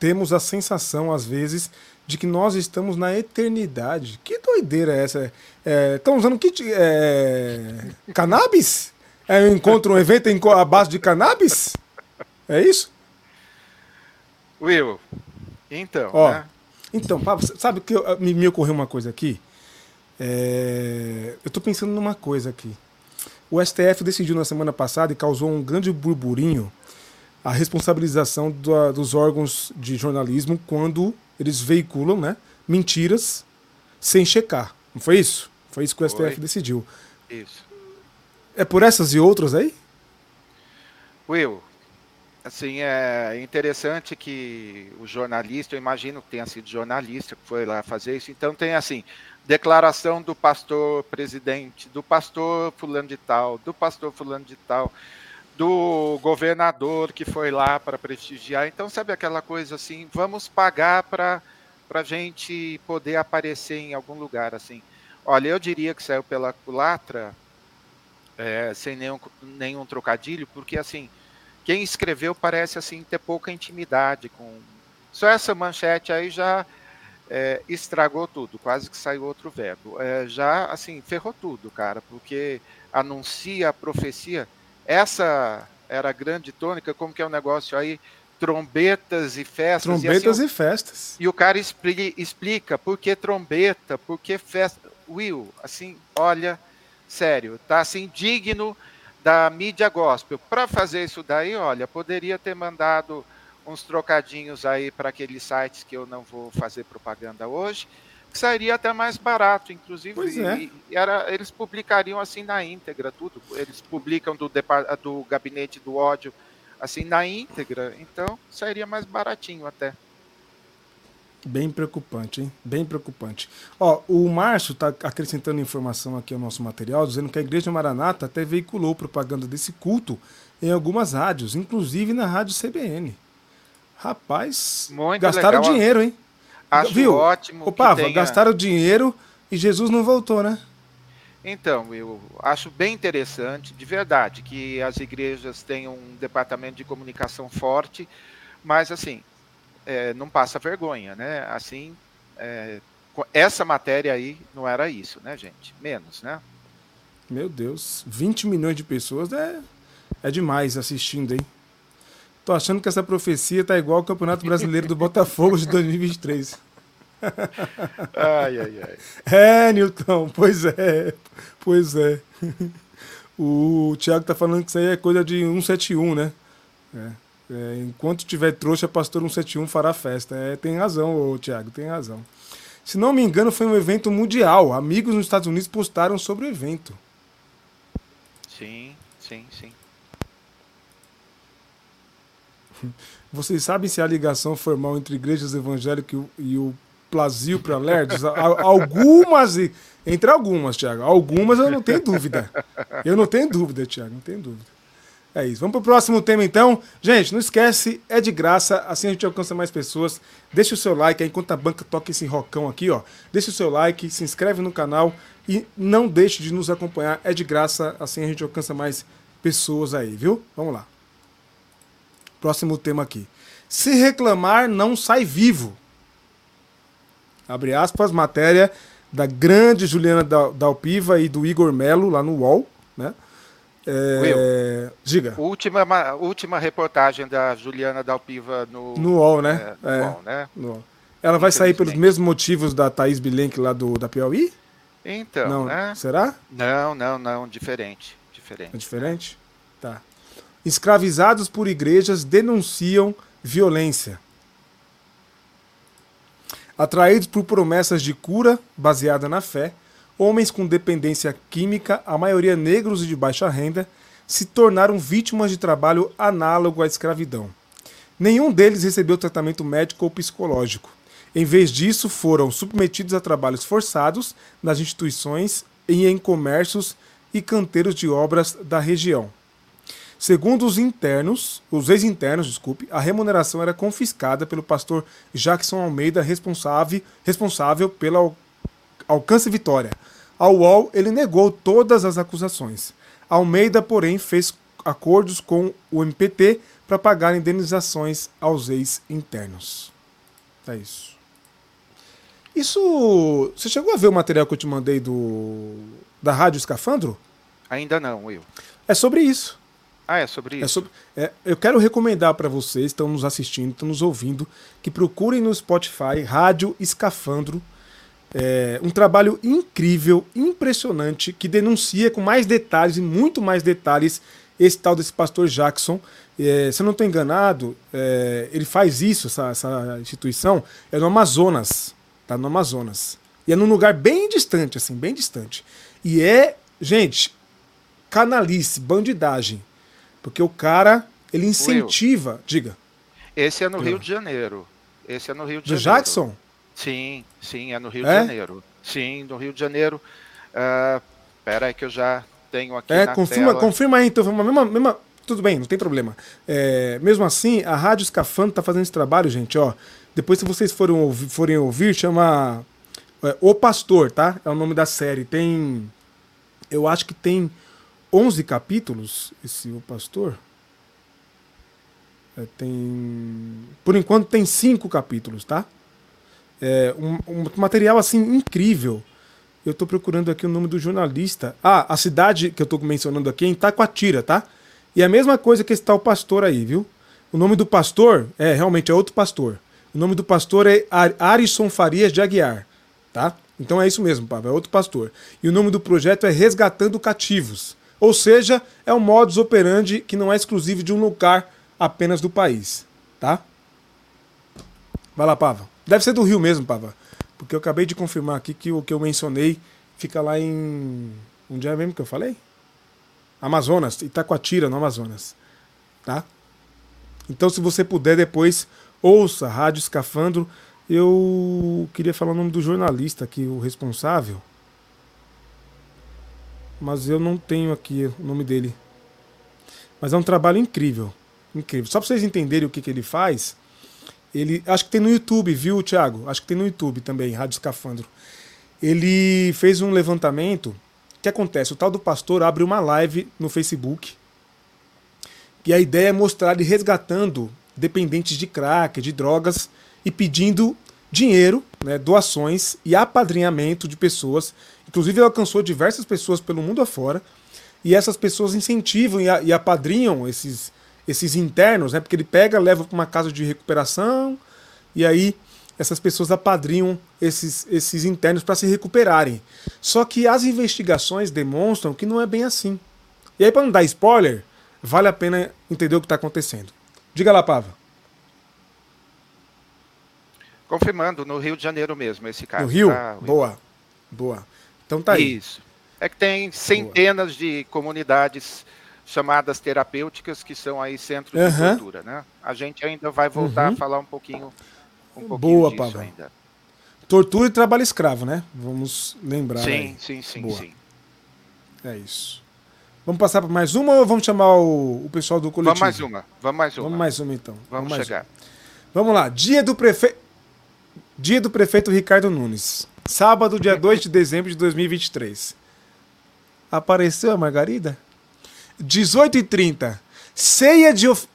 temos a sensação, às vezes, de que nós estamos na eternidade. Que doideira é essa? Estão é, usando kit, é, cannabis? É, encontro um evento em, a base de cannabis? É isso? Will, então. Ó, né? Então, sabe que eu, me, me, ocorreu uma coisa aqui? É, eu estou pensando numa coisa aqui. O STF decidiu na semana passada e causou um grande burburinho a responsabilização do, dos órgãos de jornalismo quando eles veiculam né, mentiras sem checar. Não foi isso? Foi isso que o STF foi. decidiu. Isso. É por essas e outras aí? Will, assim, é interessante que o jornalista, eu imagino que tenha sido jornalista que foi lá fazer isso, então tem assim, declaração do pastor presidente, do pastor fulano de tal, do pastor fulano de tal, do governador que foi lá para prestigiar. Então, sabe aquela coisa assim, vamos pagar para a gente poder aparecer em algum lugar assim. Olha, eu diria que saiu pela culatra, é, sem nenhum, nenhum trocadilho, porque assim, quem escreveu parece assim ter pouca intimidade com. Só essa manchete aí já é, estragou tudo, quase que saiu outro verbo. É, já assim, ferrou tudo, cara, porque anuncia a profecia essa era a grande tônica, como que é o negócio aí? Trombetas e festas. Trombetas e, assim, e festas. E o cara explica por que trombeta, por que festa. Will, assim, olha, sério, tá assim, digno da mídia gospel. Para fazer isso daí, olha, poderia ter mandado uns trocadinhos aí para aqueles sites que eu não vou fazer propaganda hoje, que sairia até mais barato, inclusive. Pois é. era, eles publicariam assim na íntegra tudo. Eles publicam do, do gabinete do ódio assim na íntegra, então sairia mais baratinho até. Bem preocupante, hein? Bem preocupante. Ó, o Márcio está acrescentando informação aqui ao nosso material, dizendo que a Igreja Maranata até veiculou propaganda desse culto em algumas rádios, inclusive na rádio CBN. Rapaz, Muito gastaram legal. dinheiro, hein? Acho Viu? ótimo. Ô, Pava, tenha... gastaram dinheiro e Jesus não voltou, né? Então, eu acho bem interessante, de verdade, que as igrejas tenham um departamento de comunicação forte, mas assim, é, não passa vergonha, né? Assim, é, essa matéria aí não era isso, né, gente? Menos, né? Meu Deus, 20 milhões de pessoas é, é demais assistindo, hein? Tô achando que essa profecia tá igual ao Campeonato Brasileiro do Botafogo de 2023. ai, ai, ai. É, Nilton, pois é. Pois é. O Thiago tá falando que isso aí é coisa de 171, né? É. É, enquanto tiver trouxa, pastor 171 fará festa. É, tem razão, ô, Thiago, tem razão. Se não me engano, foi um evento mundial. Amigos nos Estados Unidos postaram sobre o evento. Sim, sim, sim. Vocês sabem se a ligação formal entre igrejas evangélicas e o Plasil para Lerdos? Algumas, entre algumas, Tiago. Algumas eu não tenho dúvida. Eu não tenho dúvida, Tiago, não tenho dúvida. É isso. Vamos para o próximo tema então. Gente, não esquece, é de graça, assim a gente alcança mais pessoas. Deixa o seu like aí enquanto a banca toca esse rocão aqui, ó. Deixa o seu like, se inscreve no canal e não deixe de nos acompanhar. É de graça, assim a gente alcança mais pessoas aí, viu? Vamos lá. Próximo tema aqui. Se reclamar, não sai vivo. Abre aspas, matéria da grande Juliana Dalpiva e do Igor Melo lá no UOL, né? É, Will, diga. Última, última reportagem da Juliana Dalpiva no, no UOL, né? É, no é, UOL, né? No Ela vai sair pelos mesmos motivos da Thaís Bilenque lá do, da Piauí? Então, não, né? Será? Não, não, não, diferente. Diferente. É diferente? Tá. Escravizados por igrejas denunciam violência. Atraídos por promessas de cura baseada na fé, homens com dependência química, a maioria negros e de baixa renda, se tornaram vítimas de trabalho análogo à escravidão. Nenhum deles recebeu tratamento médico ou psicológico. Em vez disso, foram submetidos a trabalhos forçados nas instituições e em comércios e canteiros de obras da região. Segundo os internos, os ex-internos, desculpe, a remuneração era confiscada pelo pastor Jackson Almeida, responsável, responsável pela Alcance Vitória. Ao UOL, ele negou todas as acusações. Almeida, porém, fez acordos com o MPT para pagar indenizações aos ex-internos. É isso. Isso. Você chegou a ver o material que eu te mandei do da Rádio Escafandro? Ainda não, eu. É sobre isso. Ah, é sobre é isso. É sobre, é, eu quero recomendar para vocês, estão nos assistindo, estão nos ouvindo, que procurem no Spotify Rádio Escafandro é, um trabalho incrível, impressionante, que denuncia com mais detalhes e muito mais detalhes esse tal desse pastor Jackson. É, se eu não estou enganado, é, ele faz isso, essa, essa, instituição, é no Amazonas. Tá no Amazonas. E é num lugar bem distante, assim, bem distante. E é, gente, canalice, bandidagem. Porque o cara, ele incentiva. Will, diga. Esse é no Rio de Janeiro. Esse é no Rio de Do Janeiro. Jackson? Sim, sim, é no Rio é? de Janeiro. Sim, no Rio de Janeiro. Uh, pera aí que eu já tenho aqui é, confirma, tela. Confirma aí, então. Mesma, mesma, tudo bem, não tem problema. É, mesmo assim, a Rádio Escafando está fazendo esse trabalho, gente, ó. Depois, se vocês forem ouvir, forem ouvir chama é, O Pastor, tá? É o nome da série. Tem... Eu acho que tem 11 capítulos, esse O Pastor. É, tem... Por enquanto tem cinco capítulos, tá? É, um, um, material assim incrível. Eu estou procurando aqui o nome do jornalista. Ah, a cidade que eu estou mencionando aqui é em Taquatira, tá? E é a mesma coisa que esse tal pastor aí, viu? O nome do pastor é realmente é outro pastor. O nome do pastor é Arison Farias de Aguiar, tá? Então é isso mesmo, Pablo, é outro pastor. E o nome do projeto é Resgatando Cativos. Ou seja, é um modus operandi que não é exclusivo de um lugar apenas do país, tá? Vai lá, Pava. Deve ser do Rio mesmo, Pava. Porque eu acabei de confirmar aqui que o que eu mencionei fica lá em. Onde é mesmo que eu falei? Amazonas, Itacoatira, no Amazonas. Tá? Então, se você puder depois, ouça Rádio Escafandro. Eu queria falar o nome do jornalista aqui, o responsável. Mas eu não tenho aqui o nome dele. Mas é um trabalho incrível. Incrível. Só para vocês entenderem o que, que ele faz, ele. Acho que tem no YouTube, viu, Thiago? Acho que tem no YouTube também, Rádio Escafandro. Ele fez um levantamento. O que acontece? O tal do pastor abre uma live no Facebook. E a ideia é mostrar ele resgatando dependentes de crack, de drogas, e pedindo dinheiro, né, doações e apadrinhamento de pessoas. Inclusive, ele alcançou diversas pessoas pelo mundo afora. E essas pessoas incentivam e, apadrinham esses, esses internos, né? Porque ele pega, leva para uma casa de recuperação e aí essas pessoas apadrinham esses, esses internos para se recuperarem. Só que as investigações demonstram que não é bem assim. E aí, para não dar spoiler, vale a pena entender o que está acontecendo. Diga lá, Pava. Confirmando, no Rio de Janeiro mesmo, esse caso. No Rio? Tá? Boa. Boa. Então tá aí. Isso. É que tem centenas Boa. de comunidades chamadas terapêuticas que são aí centros uhum. de tortura, né? A gente ainda vai voltar uhum. a falar um pouquinho, um pouquinho Boa, disso ainda. Tortura e trabalho escravo, né? Vamos lembrar. Sim, aí. sim, sim, Boa. sim. É isso. Vamos passar para mais uma ou vamos chamar o, o pessoal do coletivo? Vamos mais uma. Vamos mais uma. Vamos mais uma então. Vamos, vamos chegar. Uma. Vamos lá. Dia do prefeito. Dia do prefeito Ricardo Nunes. Sábado, dia 2 de dezembro de 2023. Apareceu a Margarida? 18h30. Ceia de, of...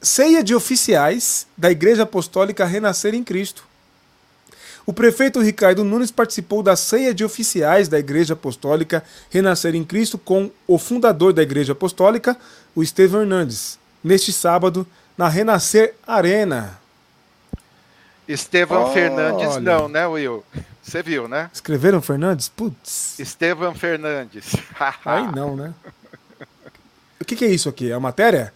Ceia de oficiais da Igreja Apostólica Renascer em Cristo. O prefeito Ricardo Nunes participou da ceia de oficiais da Igreja Apostólica Renascer em Cristo com o fundador da Igreja Apostólica, o Estevão Hernandes, neste sábado, na Renascer Arena, Estevão Fernandes, não, né, Will? Você viu, né? Escreveram Fernandes? Putz. Estevão Fernandes. Aí não, né? O que, que, é isso aqui? É a matéria?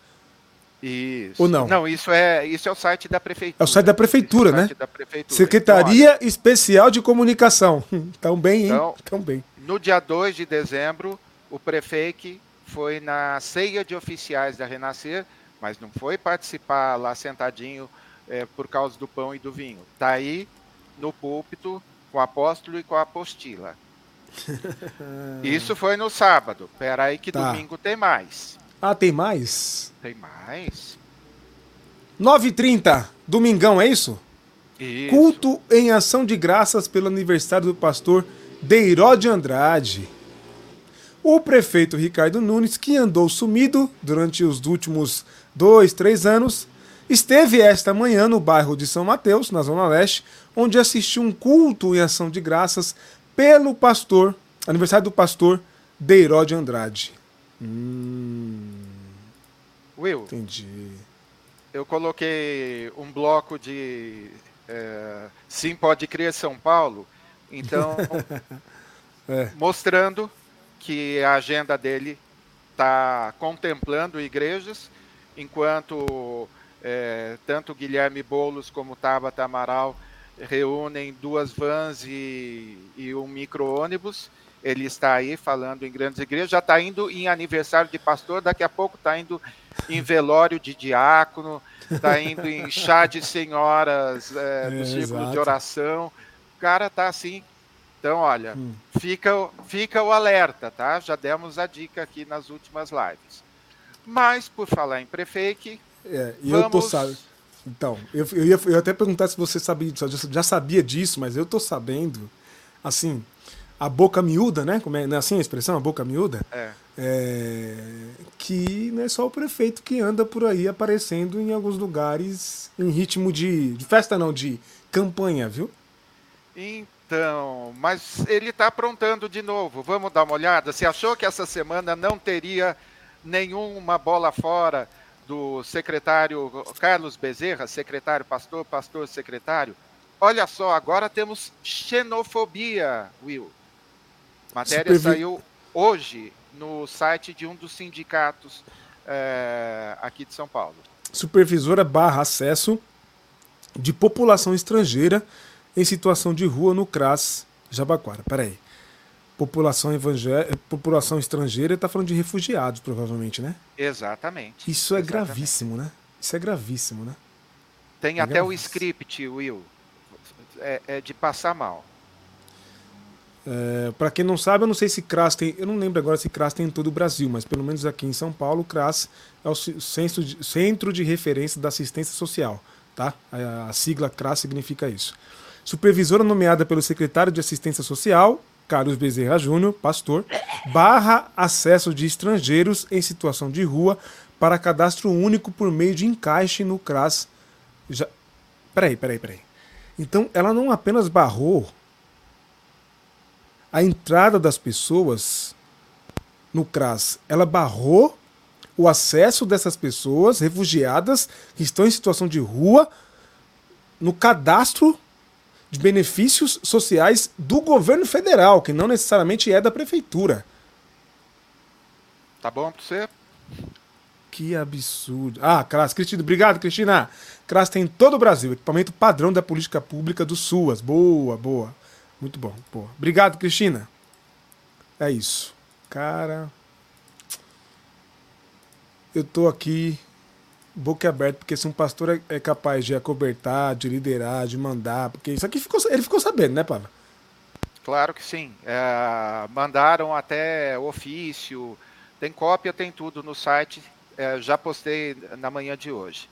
Isso. Ou não? Não, isso é, isso é o site da prefeitura. É o site da prefeitura, é né? Da prefeitura. Secretaria então, Especial de Comunicação. Tão bem, hein? Então, Tão bem. No dia 2 de dezembro, o prefeito foi na ceia de oficiais da Renascer, mas não foi participar lá sentadinho é, por causa do pão e do vinho. Está aí no púlpito com o apóstolo e com a apostila. Isso foi no sábado. Espera aí que tá. domingo tem mais. Ah, tem mais? Tem mais. 9h30, domingão, é isso? Isso. Culto em ação de graças pelo aniversário do pastor Deiró de Andrade. O prefeito Ricardo Nunes, que andou sumido durante os últimos dois, três anos, Esteve esta manhã no bairro de São Mateus, na Zona Leste, onde assistiu um culto em ação de graças pelo pastor, aniversário do pastor Deiró de Andrade. Hum. Will. Entendi. Eu coloquei um bloco de é, Sim Pode Crer São Paulo, então é. mostrando que a agenda dele está contemplando igrejas, enquanto é, tanto Guilherme Boulos como Tabata Amaral reúnem duas vans e, e um micro-ônibus. Ele está aí falando em grandes igrejas, já está indo em aniversário de pastor, daqui a pouco está indo em velório de diácono, está indo em chá de senhoras é, do é, círculo exato. de oração. O cara está assim. Então, olha, hum. fica, fica o alerta, tá? Já demos a dica aqui nas últimas lives. Mas, por falar em prefeito, é, e Vamos... eu tô sabendo. Então, eu, eu, ia, eu ia até perguntar se você sabia já sabia disso, mas eu tô sabendo, assim, a boca miúda, né? Como é, não é assim a expressão, a boca miúda? É. é. que não é só o prefeito que anda por aí aparecendo em alguns lugares em ritmo de, de festa, não, de campanha, viu? Então, mas ele está aprontando de novo. Vamos dar uma olhada. Você achou que essa semana não teria nenhuma bola fora? Do secretário Carlos Bezerra, secretário pastor, pastor secretário. Olha só, agora temos xenofobia, Will. Matéria Supervi... saiu hoje no site de um dos sindicatos é, aqui de São Paulo. Supervisora barra acesso de população estrangeira em situação de rua no CRAS Jabaquara. Peraí população evangélica, população estrangeira, está falando de refugiados, provavelmente, né? Exatamente. Isso é exatamente. gravíssimo, né? Isso é gravíssimo, né? Tem é até gravíssimo. o script, Will. é, é de passar mal. É, para quem não sabe, eu não sei se CRAS tem. Eu não lembro agora se CRAS tem em todo o Brasil, mas pelo menos aqui em São Paulo, o CRAS é o Centro de, Centro de Referência da Assistência Social. Tá? A, a sigla CRAS significa isso. Supervisora nomeada pelo secretário de Assistência Social, Carlos Bezerra Júnior, pastor, barra acesso de estrangeiros em situação de rua para cadastro único por meio de encaixe no CRAS. Já... Peraí, peraí, peraí. Então ela não apenas barrou a entrada das pessoas no CRAS, ela barrou o acesso dessas pessoas refugiadas que estão em situação de rua no cadastro benefícios sociais do governo federal, que não necessariamente é da prefeitura. Tá bom para você? Que absurdo. Ah, CRAS, Cristina, obrigado, Cristina. CRAS tem em todo o Brasil, equipamento padrão da política pública do SUAS. Boa, boa. Muito bom. Boa. Obrigado, Cristina. É isso. Cara. Eu tô aqui boca aberta, porque se um pastor é, é capaz de acobertar, de liderar, de mandar, porque isso aqui ficou, ele ficou sabendo, né, Pava? Claro que sim. É, mandaram até ofício, tem cópia, tem tudo no site. É, já postei na manhã de hoje.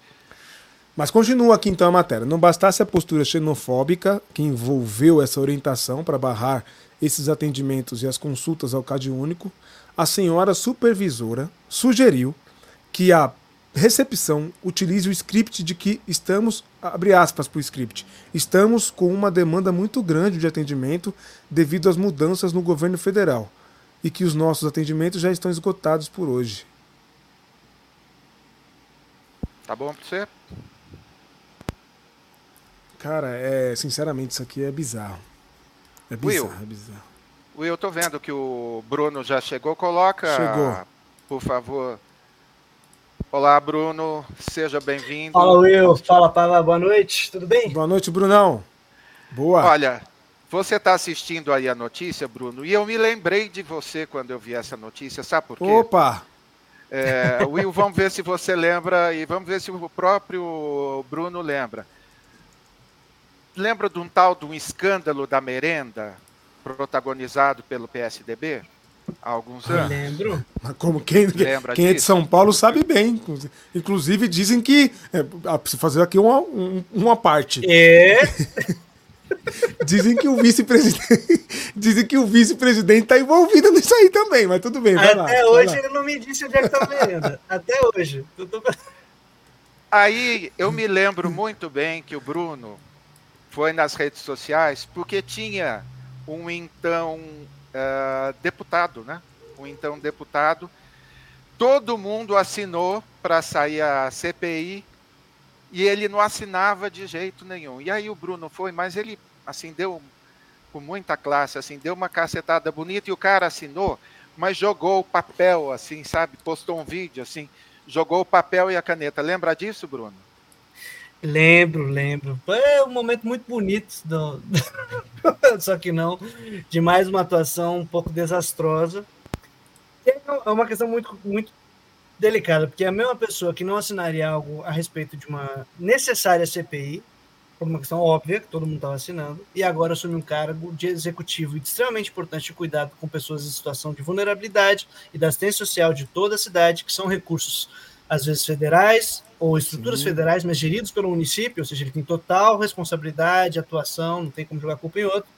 Mas continua aqui então a matéria. Não bastasse a postura xenofóbica que envolveu essa orientação para barrar esses atendimentos e as consultas ao CAD único, a senhora supervisora sugeriu que a recepção utilize o script de que estamos, abre aspas para o script, estamos com uma demanda muito grande de atendimento devido às mudanças no governo federal e que os nossos atendimentos já estão esgotados por hoje. Tá bom para você? Cara, é, sinceramente, isso aqui é bizarro. É bizarro, Will, é bizarro. Will, eu tô vendo que o Bruno já chegou. Coloca, chegou. por favor. Olá, Bruno. Seja bem-vindo. Fala, Will. Fala, Pava. Boa noite. Tudo bem? Boa noite, Brunão. Boa. Olha, você está assistindo aí a notícia, Bruno, e eu me lembrei de você quando eu vi essa notícia. Sabe por quê? Opa! É, Will, vamos ver se você lembra e vamos ver se o próprio Bruno lembra lembra de um tal de um escândalo da merenda protagonizado pelo PSDB? Há alguns anos. Lembro. Mas como quem, Lembra quem é de São Paulo sabe bem. Inclusive dizem que. É, preciso fazer aqui uma, uma parte. É. Dizem que o vice-presidente. Dizem que o vice-presidente está envolvido nisso aí também, mas tudo bem. Até lá, hoje ele não me disse onde é que tá a merenda. Até hoje. Aí eu me lembro muito bem que o Bruno foi nas redes sociais porque tinha um então uh, deputado, né? Um então deputado. Todo mundo assinou para sair a CPI e ele não assinava de jeito nenhum. E aí o Bruno foi, mas ele assim deu com muita classe, assim deu uma cacetada bonita e o cara assinou, mas jogou o papel assim, sabe? Postou um vídeo assim, jogou o papel e a caneta. Lembra disso, Bruno? Lembro, lembro. É um momento muito bonito, do... só que não, de mais uma atuação um pouco desastrosa. É uma questão muito, muito delicada, porque a mesma pessoa que não assinaria algo a respeito de uma necessária CPI, por uma questão óbvia, que todo mundo estava assinando, e agora assume um cargo de executivo extremamente importante de cuidado com pessoas em situação de vulnerabilidade e da assistência social de toda a cidade, que são recursos, às vezes federais, ou estruturas Sim. federais, mas geridos pelo município, ou seja, ele tem total responsabilidade, atuação, não tem como jogar culpa em outro,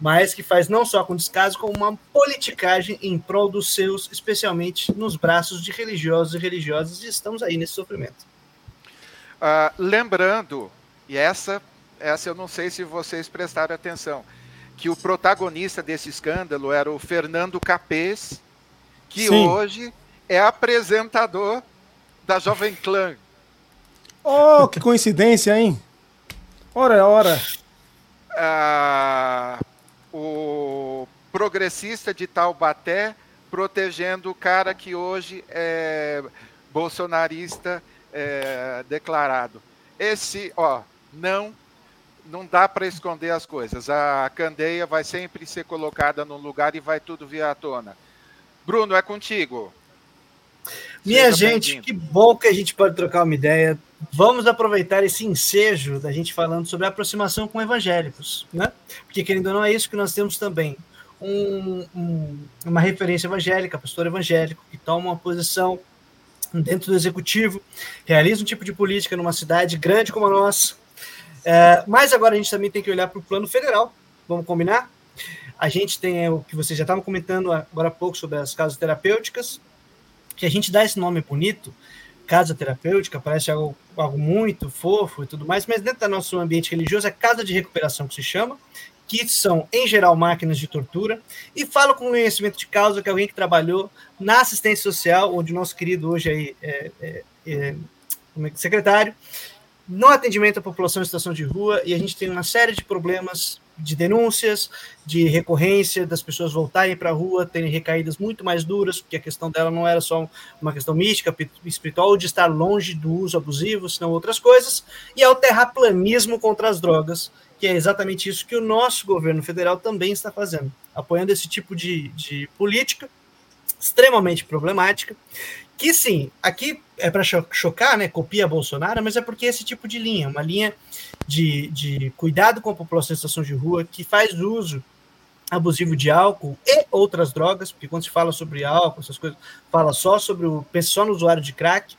mas que faz não só com descaso, como uma politicagem em prol dos seus, especialmente nos braços de religiosos e religiosas, e estamos aí nesse sofrimento. Uh, lembrando, e essa, essa eu não sei se vocês prestaram atenção, que o protagonista desse escândalo era o Fernando Capês, que Sim. hoje é apresentador da Jovem Clã. Oh, que coincidência, hein? Ora, ora. Ah, o progressista de Taubaté protegendo o cara que hoje é bolsonarista é, declarado. Esse, ó, não não dá para esconder as coisas. A candeia vai sempre ser colocada no lugar e vai tudo vir à tona. Bruno, é contigo. Minha Seja gente, que bom que a gente pode trocar uma ideia. Vamos aproveitar esse ensejo da gente falando sobre a aproximação com evangélicos, né? Porque, querendo ou não, é isso que nós temos também. Um, um, uma referência evangélica, pastor evangélico, que toma uma posição dentro do executivo, realiza um tipo de política numa cidade grande como a nossa. É, mas agora a gente também tem que olhar para o plano federal, vamos combinar? A gente tem o que vocês já estavam comentando agora há pouco sobre as casas terapêuticas, que a gente dá esse nome bonito, casa terapêutica, parece algo, algo muito fofo e tudo mais, mas dentro do nosso ambiente religioso é casa de recuperação que se chama, que são, em geral, máquinas de tortura, e falo com conhecimento de causa que é alguém que trabalhou na assistência social, onde o nosso querido hoje aí é, é, é, é secretário, no atendimento à população em situação de rua, e a gente tem uma série de problemas de denúncias, de recorrência, das pessoas voltarem para a rua, terem recaídas muito mais duras, porque a questão dela não era só uma questão mística, espiritual, de estar longe do uso abusivo, senão outras coisas, e ao terraplanismo contra as drogas, que é exatamente isso que o nosso governo federal também está fazendo, apoiando esse tipo de, de política extremamente problemática, que sim, aqui é para chocar, né? Copia Bolsonaro, mas é porque esse tipo de linha, uma linha de, de cuidado com a população em situação de rua, que faz uso abusivo de álcool e outras drogas, porque quando se fala sobre álcool, essas coisas, fala só sobre o pensa só no usuário de crack,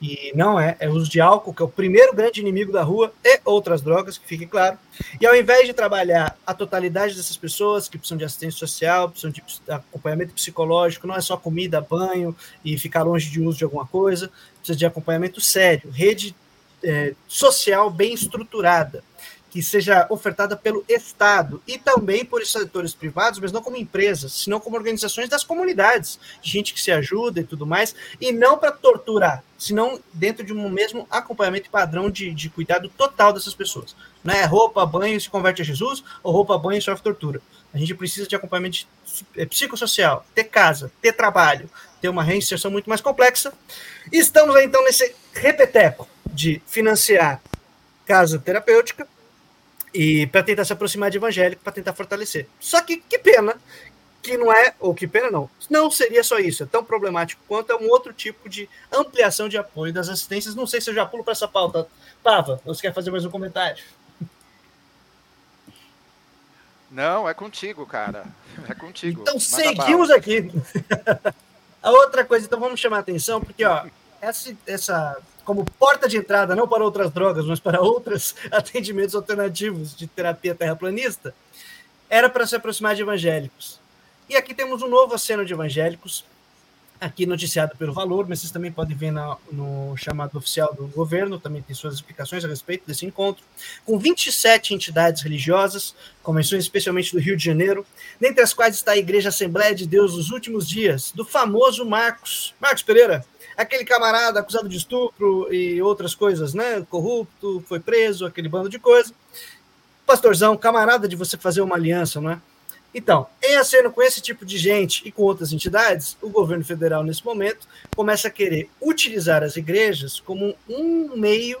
e não é, é o uso de álcool, que é o primeiro grande inimigo da rua, e outras drogas, que fique claro. E ao invés de trabalhar a totalidade dessas pessoas que precisam de assistência social, precisam de acompanhamento psicológico, não é só comida, banho e ficar longe de uso de alguma coisa, precisa de acompanhamento sério, rede é, social bem estruturada que seja ofertada pelo Estado e também por setores privados, mas não como empresas, senão como organizações das comunidades, gente que se ajuda e tudo mais, e não para torturar, senão dentro de um mesmo acompanhamento e padrão de, de cuidado total dessas pessoas. Não é roupa, banho se converte a Jesus, ou roupa, banho e sofre tortura. A gente precisa de acompanhamento é, psicossocial, ter casa, ter trabalho, ter uma reinserção muito mais complexa. E estamos aí, então nesse repeteco de financiar casa terapêutica, e para tentar se aproximar de evangélico, para tentar fortalecer. Só que que pena que não é, ou que pena não, não seria só isso, é tão problemático quanto é um outro tipo de ampliação de apoio das assistências. Não sei se eu já pulo para essa pauta. Pava, você quer fazer mais um comentário? Não, é contigo, cara. É contigo. Então Manda seguimos bala. aqui. a outra coisa, então vamos chamar a atenção, porque ó, essa, essa como porta de entrada, não para outras drogas, mas para outros atendimentos alternativos de terapia terraplanista, era para se aproximar de evangélicos. E aqui temos um novo aceno de evangélicos, aqui noticiado pelo Valor, mas vocês também podem ver na, no chamado oficial do governo, também tem suas explicações a respeito desse encontro, com 27 entidades religiosas, convenções especialmente do Rio de Janeiro, dentre as quais está a Igreja Assembleia de Deus dos Últimos Dias, do famoso Marcos, Marcos Pereira, aquele camarada acusado de estupro e outras coisas, né? Corrupto, foi preso, aquele bando de coisa. Pastorzão, camarada de você fazer uma aliança, não é? Então, em aceno com esse tipo de gente e com outras entidades, o governo federal, nesse momento, começa a querer utilizar as igrejas como um meio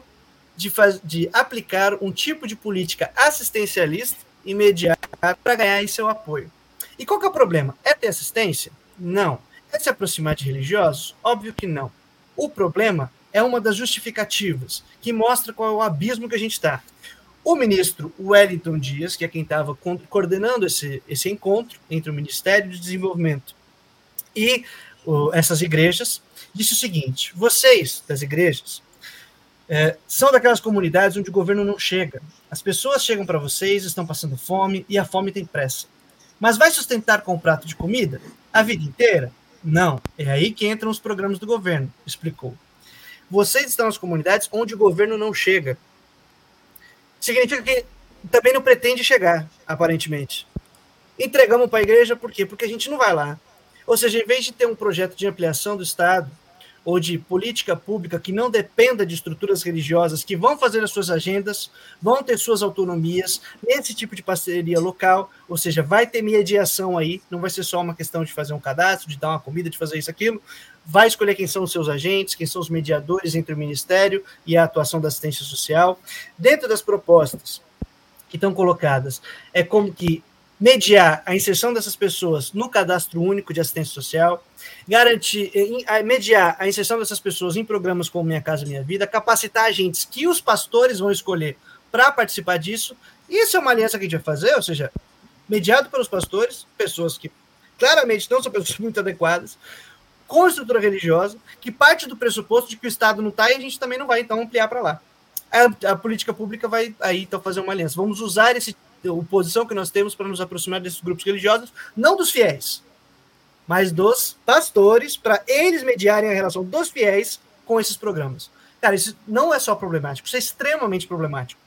de, faz, de aplicar um tipo de política assistencialista imediata para ganhar seu apoio. E qual que é o problema? É ter assistência? Não. É se aproximar de religiosos? Óbvio que não. O problema é uma das justificativas que mostra qual é o abismo que a gente está. O ministro Wellington Dias, que é quem estava coordenando esse, esse encontro entre o Ministério de Desenvolvimento e o, essas igrejas, disse o seguinte: vocês das igrejas é, são daquelas comunidades onde o governo não chega. As pessoas chegam para vocês, estão passando fome e a fome tem pressa. Mas vai sustentar com um prato de comida a vida inteira? Não, é aí que entram os programas do governo, explicou. Vocês estão nas comunidades onde o governo não chega. Significa que também não pretende chegar, aparentemente. Entregamos para a igreja por quê? Porque a gente não vai lá. Ou seja, em vez de ter um projeto de ampliação do Estado, ou de política pública que não dependa de estruturas religiosas que vão fazer as suas agendas, vão ter suas autonomias nesse tipo de parceria local, ou seja, vai ter mediação aí, não vai ser só uma questão de fazer um cadastro, de dar uma comida, de fazer isso, aquilo, vai escolher quem são os seus agentes, quem são os mediadores entre o Ministério e a atuação da assistência social. Dentro das propostas que estão colocadas, é como que mediar a inserção dessas pessoas no cadastro único de assistência social, garantir, mediar a inserção dessas pessoas em programas como Minha Casa Minha Vida, capacitar agentes que os pastores vão escolher para participar disso. Isso é uma aliança que a gente vai fazer, ou seja, mediado pelos pastores, pessoas que claramente não são pessoas muito adequadas, com estrutura religiosa, que parte do pressuposto de que o Estado não está e a gente também não vai, então, ampliar para lá. A, a, política pública vai aí, então, fazer uma aliança. Vamos usar esse oposição que nós temos para nos aproximar desses grupos religiosos, não dos fiéis, mas dos pastores, para eles mediarem a relação dos fiéis com esses programas. Cara, isso não é só problemático, isso é extremamente problemático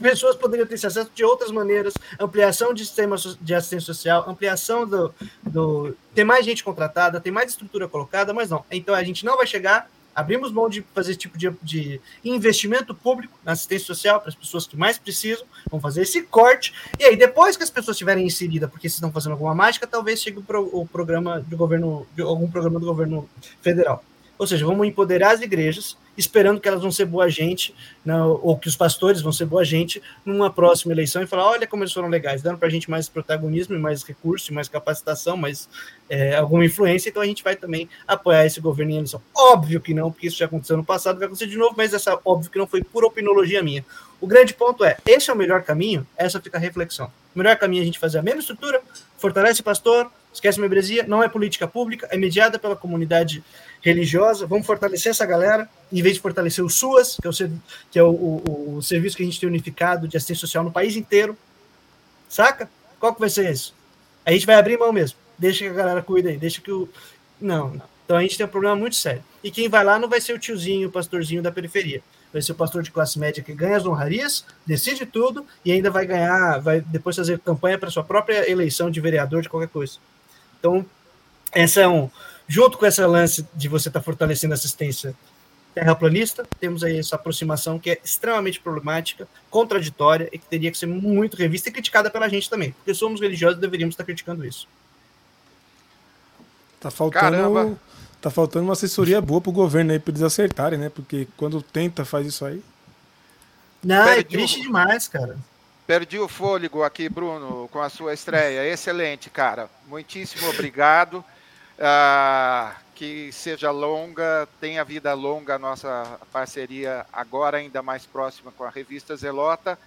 pessoas poderiam ter acesso de outras maneiras, ampliação de sistema de assistência social, ampliação do, do ter mais gente contratada, ter mais estrutura colocada, mas não. Então a gente não vai chegar, abrimos mão de fazer esse tipo de, de investimento público na assistência social para as pessoas que mais precisam, vamos fazer esse corte, e aí depois que as pessoas estiverem inseridas, porque estão fazendo alguma mágica, talvez chegue o, pro, o programa do governo, de algum programa do governo federal. Ou seja, vamos empoderar as igrejas, esperando que elas vão ser boa gente, não, ou que os pastores vão ser boa gente numa próxima eleição e falar: olha como eles foram legais, dando para a gente mais protagonismo, mais recurso, mais capacitação, mais é, alguma influência. Então a gente vai também apoiar esse governo em eleição. Óbvio que não, porque isso já aconteceu no passado, vai acontecer de novo, mas essa óbvio que não foi pura opinologia minha. O grande ponto é: esse é o melhor caminho? Essa fica a reflexão. O melhor caminho é a gente fazer a mesma estrutura, fortalece o pastor, esquece a membresia, não é política pública, é mediada pela comunidade religiosa. Vamos fortalecer essa galera, em vez de fortalecer o SUAS, que é o, que é o, o, o serviço que a gente tem unificado de assistência social no país inteiro. Saca? Qual que vai ser isso? A gente vai abrir mão mesmo. Deixa que a galera cuide aí, deixa que o. Não, não. Então a gente tem um problema muito sério. E quem vai lá não vai ser o tiozinho, o pastorzinho da periferia. Vai ser o pastor de classe média que ganha as honrarias, decide tudo e ainda vai ganhar, vai depois fazer campanha para sua própria eleição de vereador de qualquer coisa. Então, essa é um, junto com essa lance de você estar tá fortalecendo a assistência terraplanista, temos aí essa aproximação que é extremamente problemática, contraditória e que teria que ser muito revista e criticada pela gente também, porque somos religiosos e deveríamos estar criticando isso. Tá faltando, Caramba. tá faltando uma assessoria boa pro governo aí para eles acertarem, né? Porque quando tenta faz isso aí. Não, é triste o... demais, cara. Perdi o fôlego aqui, Bruno, com a sua estreia. Excelente, cara. Muitíssimo obrigado. Ah, que seja longa, tenha vida longa a nossa parceria agora ainda mais próxima com a revista Zelota.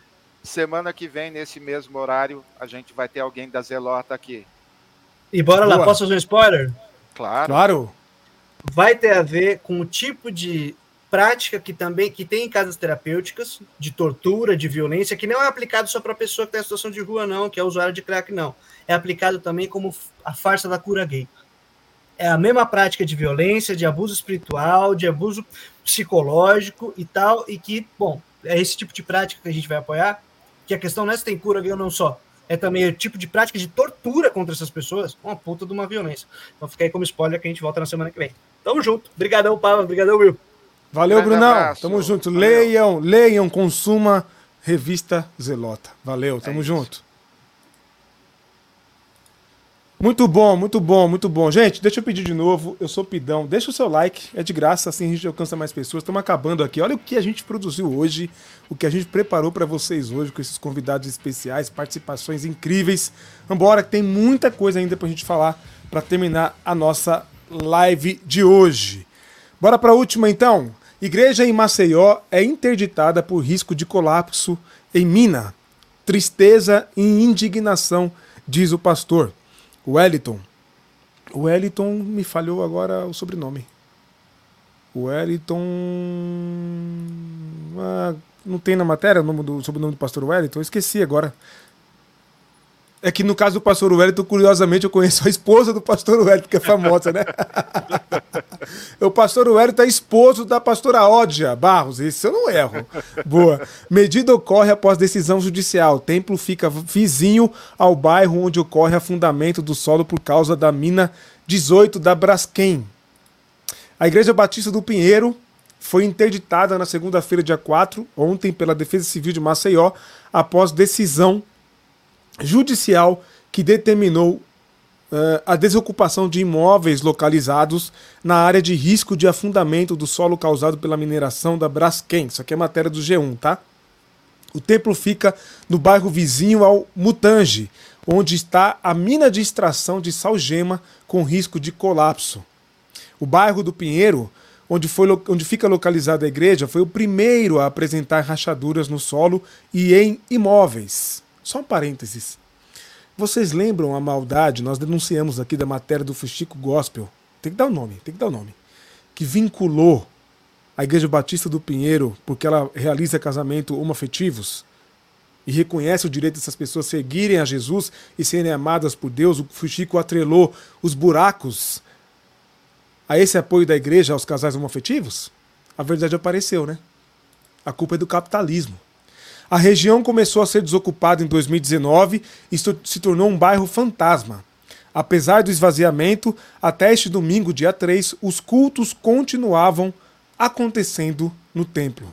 Semana que vem, nesse mesmo horário, a gente vai ter alguém da Zelota aqui. E bora Boa. lá, posso fazer um spoiler? Claro. Claro. Vai ter a ver com o tipo de prática que também que tem em casas terapêuticas de tortura, de violência, que não é aplicado só para a pessoa que está em situação de rua, não, que é usuário de crack, não. É aplicado também como a farsa da cura gay é a mesma prática de violência, de abuso espiritual, de abuso psicológico e tal, e que, bom, é esse tipo de prática que a gente vai apoiar, que a questão não é se tem cura ou não só, é também o tipo de prática de tortura contra essas pessoas, uma puta de uma violência. Então fica aí como spoiler que a gente volta na semana que vem. Tamo junto. Obrigadão, Pablo. Obrigadão, Will. Valeu, Brunão. Abraço. Tamo junto. Valeu. Leiam, leiam, consuma Revista Zelota. Valeu, tamo é junto. Muito bom, muito bom, muito bom. Gente, deixa eu pedir de novo, eu sou Pidão, deixa o seu like, é de graça, assim a gente alcança mais pessoas. Estamos acabando aqui. Olha o que a gente produziu hoje, o que a gente preparou para vocês hoje com esses convidados especiais, participações incríveis. Vambora, que tem muita coisa ainda para a gente falar para terminar a nossa live de hoje. Bora para a última então. Igreja em Maceió é interditada por risco de colapso em mina. Tristeza e indignação, diz o pastor. Wellington. Wellington me falhou agora o sobrenome. Wellington. Ah, não tem na matéria o nome do sobrenome do pastor Wellington? Eu esqueci agora. É que no caso do pastor Wellington, curiosamente, eu conheço a esposa do pastor Wellington, que é famosa, né? o pastor Wellington é esposo da pastora Ódia Barros, isso eu não erro. Boa. Medida ocorre após decisão judicial. O templo fica vizinho ao bairro onde ocorre afundamento do solo por causa da mina 18 da Braskem. A Igreja Batista do Pinheiro foi interditada na segunda-feira, dia 4, ontem, pela Defesa Civil de Maceió, após decisão judicial que determinou uh, a desocupação de imóveis localizados na área de risco de afundamento do solo causado pela mineração da Braskem. Isso aqui é matéria do G1, tá? O templo fica no bairro vizinho ao Mutange, onde está a mina de extração de salgema com risco de colapso. O bairro do Pinheiro, onde, foi, onde fica localizada a igreja, foi o primeiro a apresentar rachaduras no solo e em imóveis. Só um parênteses. Vocês lembram a maldade? Nós denunciamos aqui da matéria do Fuxico Gospel. Tem que dar o um nome, tem que dar o um nome. Que vinculou a Igreja Batista do Pinheiro porque ela realiza casamento homoafetivos e reconhece o direito dessas pessoas seguirem a Jesus e serem amadas por Deus. O Fuxico atrelou os buracos a esse apoio da igreja aos casais homoafetivos. A verdade apareceu, né? A culpa é do capitalismo. A região começou a ser desocupada em 2019 e se tornou um bairro fantasma. Apesar do esvaziamento, até este domingo, dia 3, os cultos continuavam acontecendo no templo.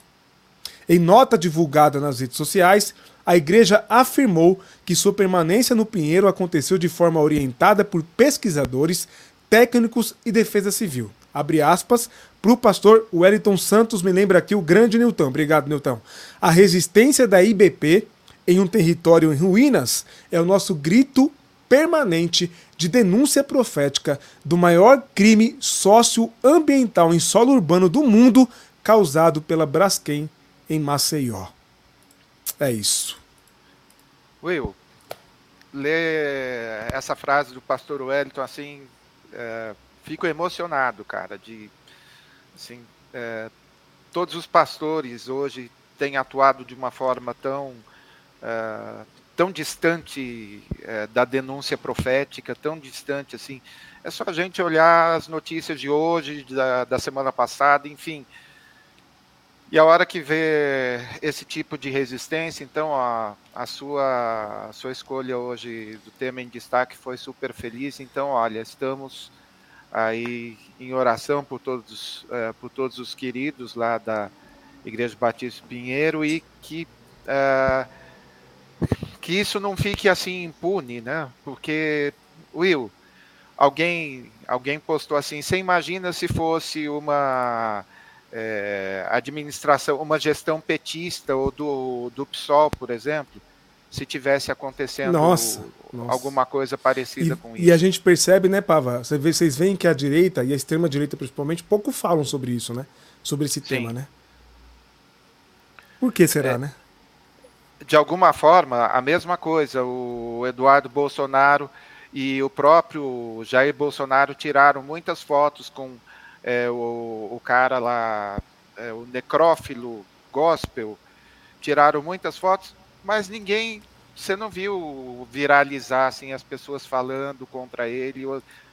Em nota divulgada nas redes sociais, a igreja afirmou que sua permanência no Pinheiro aconteceu de forma orientada por pesquisadores, técnicos e defesa civil. Abre aspas, para o pastor Wellington Santos, me lembra aqui o grande Newton. Obrigado, Newton. A resistência da IBP em um território em ruínas é o nosso grito permanente de denúncia profética do maior crime socioambiental em solo urbano do mundo causado pela Braskem em Maceió. É isso. Will, ler essa frase do pastor Wellington assim, é, fico emocionado, cara, de assim, é, todos os pastores hoje têm atuado de uma forma tão é, tão distante é, da denúncia profética, tão distante assim. É só a gente olhar as notícias de hoje, da, da semana passada, enfim. E a hora que vê esse tipo de resistência, então a, a, sua, a sua escolha hoje do tema em destaque foi super feliz. Então, olha, estamos aí em oração por todos, uh, por todos os queridos lá da Igreja Batista Pinheiro e que, uh, que isso não fique assim impune, né? Porque, Will, alguém, alguém postou assim, você imagina se fosse uma é, administração, uma gestão petista ou do, do PSOL, por exemplo, se tivesse acontecendo nossa, nossa. alguma coisa parecida e, com isso. E a gente percebe, né, Pava? Vocês veem que a direita e a extrema direita principalmente pouco falam sobre isso, né? Sobre esse Sim. tema, né? Por que será, é, né? De alguma forma, a mesma coisa. O Eduardo Bolsonaro e o próprio Jair Bolsonaro tiraram muitas fotos com é, o, o cara lá, é, o necrófilo gospel, tiraram muitas fotos mas ninguém, você não viu viralizar assim as pessoas falando contra ele,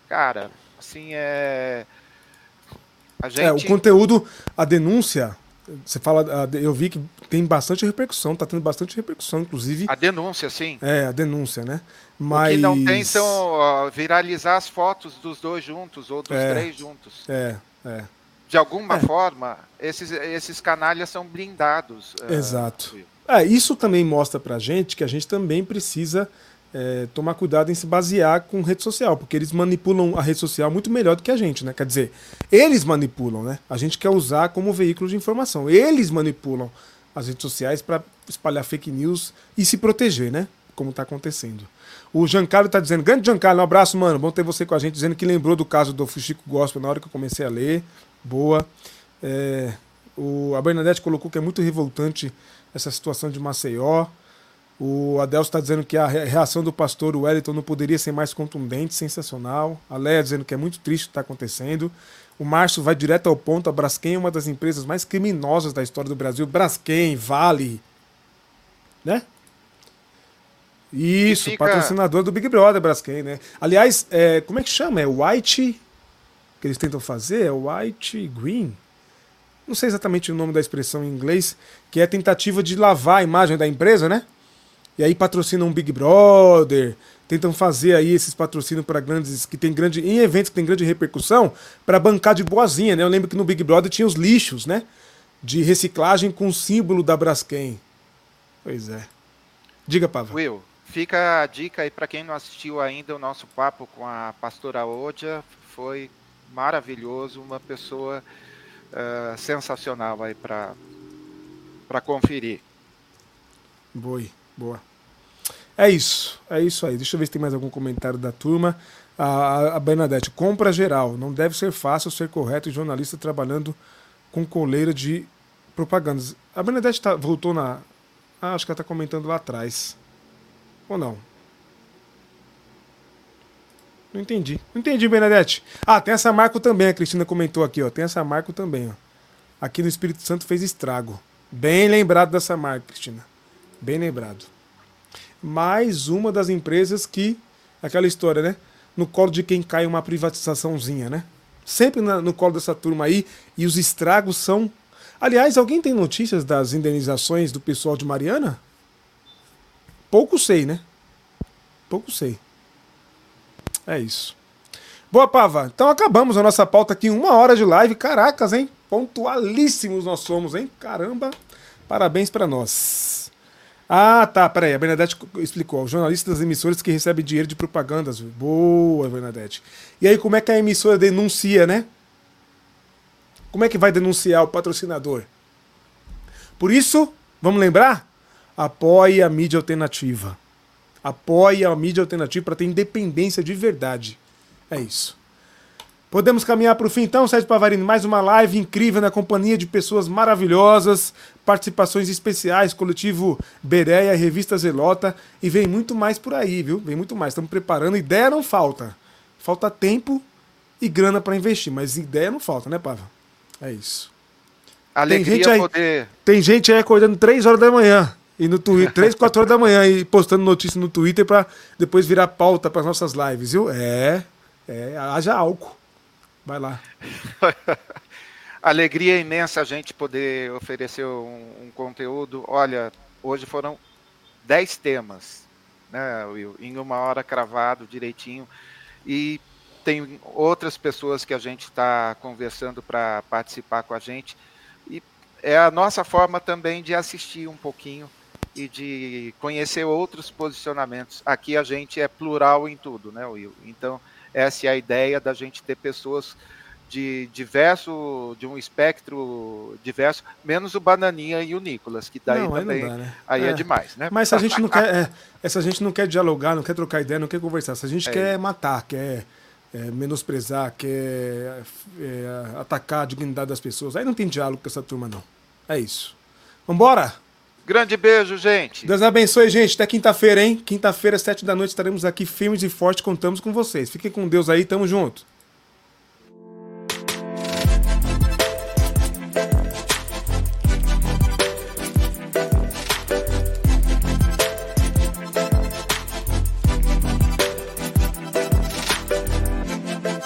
cara, assim é a gente... É, o conteúdo, a denúncia, você fala, eu vi que tem bastante repercussão, tá tendo bastante repercussão, inclusive. A denúncia, sim. É, a denúncia, né? Mas... O que não tem são viralizar as fotos dos dois juntos, ou dos é, três juntos. É, é. De alguma é. forma, esses, esses canalhas são blindados. É, Exato. Uh, é, isso também mostra pra gente que a gente também precisa é, tomar cuidado em se basear com rede social, porque eles manipulam a rede social muito melhor do que a gente, né? Quer dizer, eles manipulam, né? A gente quer usar como veículo de informação. Eles manipulam as redes sociais para espalhar fake news e se proteger, né? Como está acontecendo. O Giancarlo está dizendo, grande Giancarlo, um abraço, mano. Bom ter você com a gente, dizendo que lembrou do caso do Fuxico Gospel na hora que eu comecei a ler. Boa. É, o, a Bernadette colocou que é muito revoltante essa situação de Maceió. O Adelso está dizendo que a reação do pastor Wellington não poderia ser mais contundente, sensacional. A Leia dizendo que é muito triste o que está acontecendo. O Márcio vai direto ao ponto. A Braskem é uma das empresas mais criminosas da história do Brasil. Braskem, Vale. Né? Isso, fica... patrocinador do Big Brother Braskem, né? Aliás, é, como é que chama? É White. que eles tentam fazer? É White Green? Não sei exatamente o nome da expressão em inglês, que é a tentativa de lavar a imagem da empresa, né? E aí patrocinam um Big Brother, tentam fazer aí esses patrocínios para grandes que tem grande em eventos que tem grande repercussão para bancar de boazinha, né? Eu lembro que no Big Brother tinha os lixos, né? De reciclagem com o símbolo da Braskem. Pois é. Diga, Pava. Will, fica a dica aí para quem não assistiu ainda o nosso papo com a pastora Odia, foi maravilhoso, uma pessoa uh, sensacional aí para conferir. Boa, boa. É isso, é isso aí. Deixa eu ver se tem mais algum comentário da turma. A, a Bernadette, compra geral. Não deve ser fácil ser correto e jornalista trabalhando com coleira de propagandas. A Bernadette tá, voltou na. Ah, acho que ela está comentando lá atrás. Ou não? Não entendi. Não entendi, Bernadette. Ah, tem essa Marco também, a Cristina comentou aqui, ó. Tem essa Marco também, ó. Aqui no Espírito Santo fez estrago. Bem lembrado dessa marca, Cristina. Bem lembrado. Mais uma das empresas que. Aquela história, né? No colo de quem cai uma privatizaçãozinha, né? Sempre na, no colo dessa turma aí. E os estragos são. Aliás, alguém tem notícias das indenizações do pessoal de Mariana? Pouco sei, né? Pouco sei. É isso. Boa, Pava. Então acabamos a nossa pauta aqui. Uma hora de live. Caracas, hein? Pontualíssimos nós somos, hein? Caramba. Parabéns para nós. Ah, tá. Peraí. A Bernadette explicou. O jornalista das emissoras que recebe dinheiro de propagandas. Boa, Bernadette. E aí, como é que a emissora denuncia, né? Como é que vai denunciar o patrocinador? Por isso, vamos lembrar? Apoie a mídia alternativa. Apoie a mídia alternativa para ter independência de verdade. É isso. Podemos caminhar para o fim então, Sérgio Pavarini. Mais uma live incrível na companhia de pessoas maravilhosas, participações especiais, coletivo Bereia, revista Zelota. E vem muito mais por aí, viu? Vem muito mais. Estamos preparando. Ideia não falta. Falta tempo e grana para investir, mas ideia não falta, né, Pava? É isso. Alegria tem gente aí, poder. Tem gente aí acordando 3 horas da manhã. E no Twitter, 3, 4 horas da manhã e postando notícia no Twitter para depois virar pauta para as nossas lives, viu? É, é, haja álcool. Vai lá. Alegria imensa a gente poder oferecer um, um conteúdo. Olha, hoje foram 10 temas, né, Will? Em uma hora cravado direitinho. E tem outras pessoas que a gente está conversando para participar com a gente. E é a nossa forma também de assistir um pouquinho e de conhecer outros posicionamentos. Aqui a gente é plural em tudo, né, Will? Então essa é a ideia da gente ter pessoas de diverso, de um espectro diverso, menos o Bananinha e o Nicolas, que daí não, também aí, dá, né? aí é. é. demais, né? Mas se a gente não quer, é, se a gente não quer dialogar, não quer trocar ideia, não quer conversar, se a gente é quer matar, quer é, menosprezar, quer é, atacar a dignidade das pessoas, aí não tem diálogo com essa turma não. É isso. Vambora? Grande beijo, gente. Deus abençoe, gente. Até quinta-feira, hein? Quinta-feira, sete da noite, estaremos aqui firmes e fortes. Contamos com vocês. Fiquem com Deus aí. Tamo junto.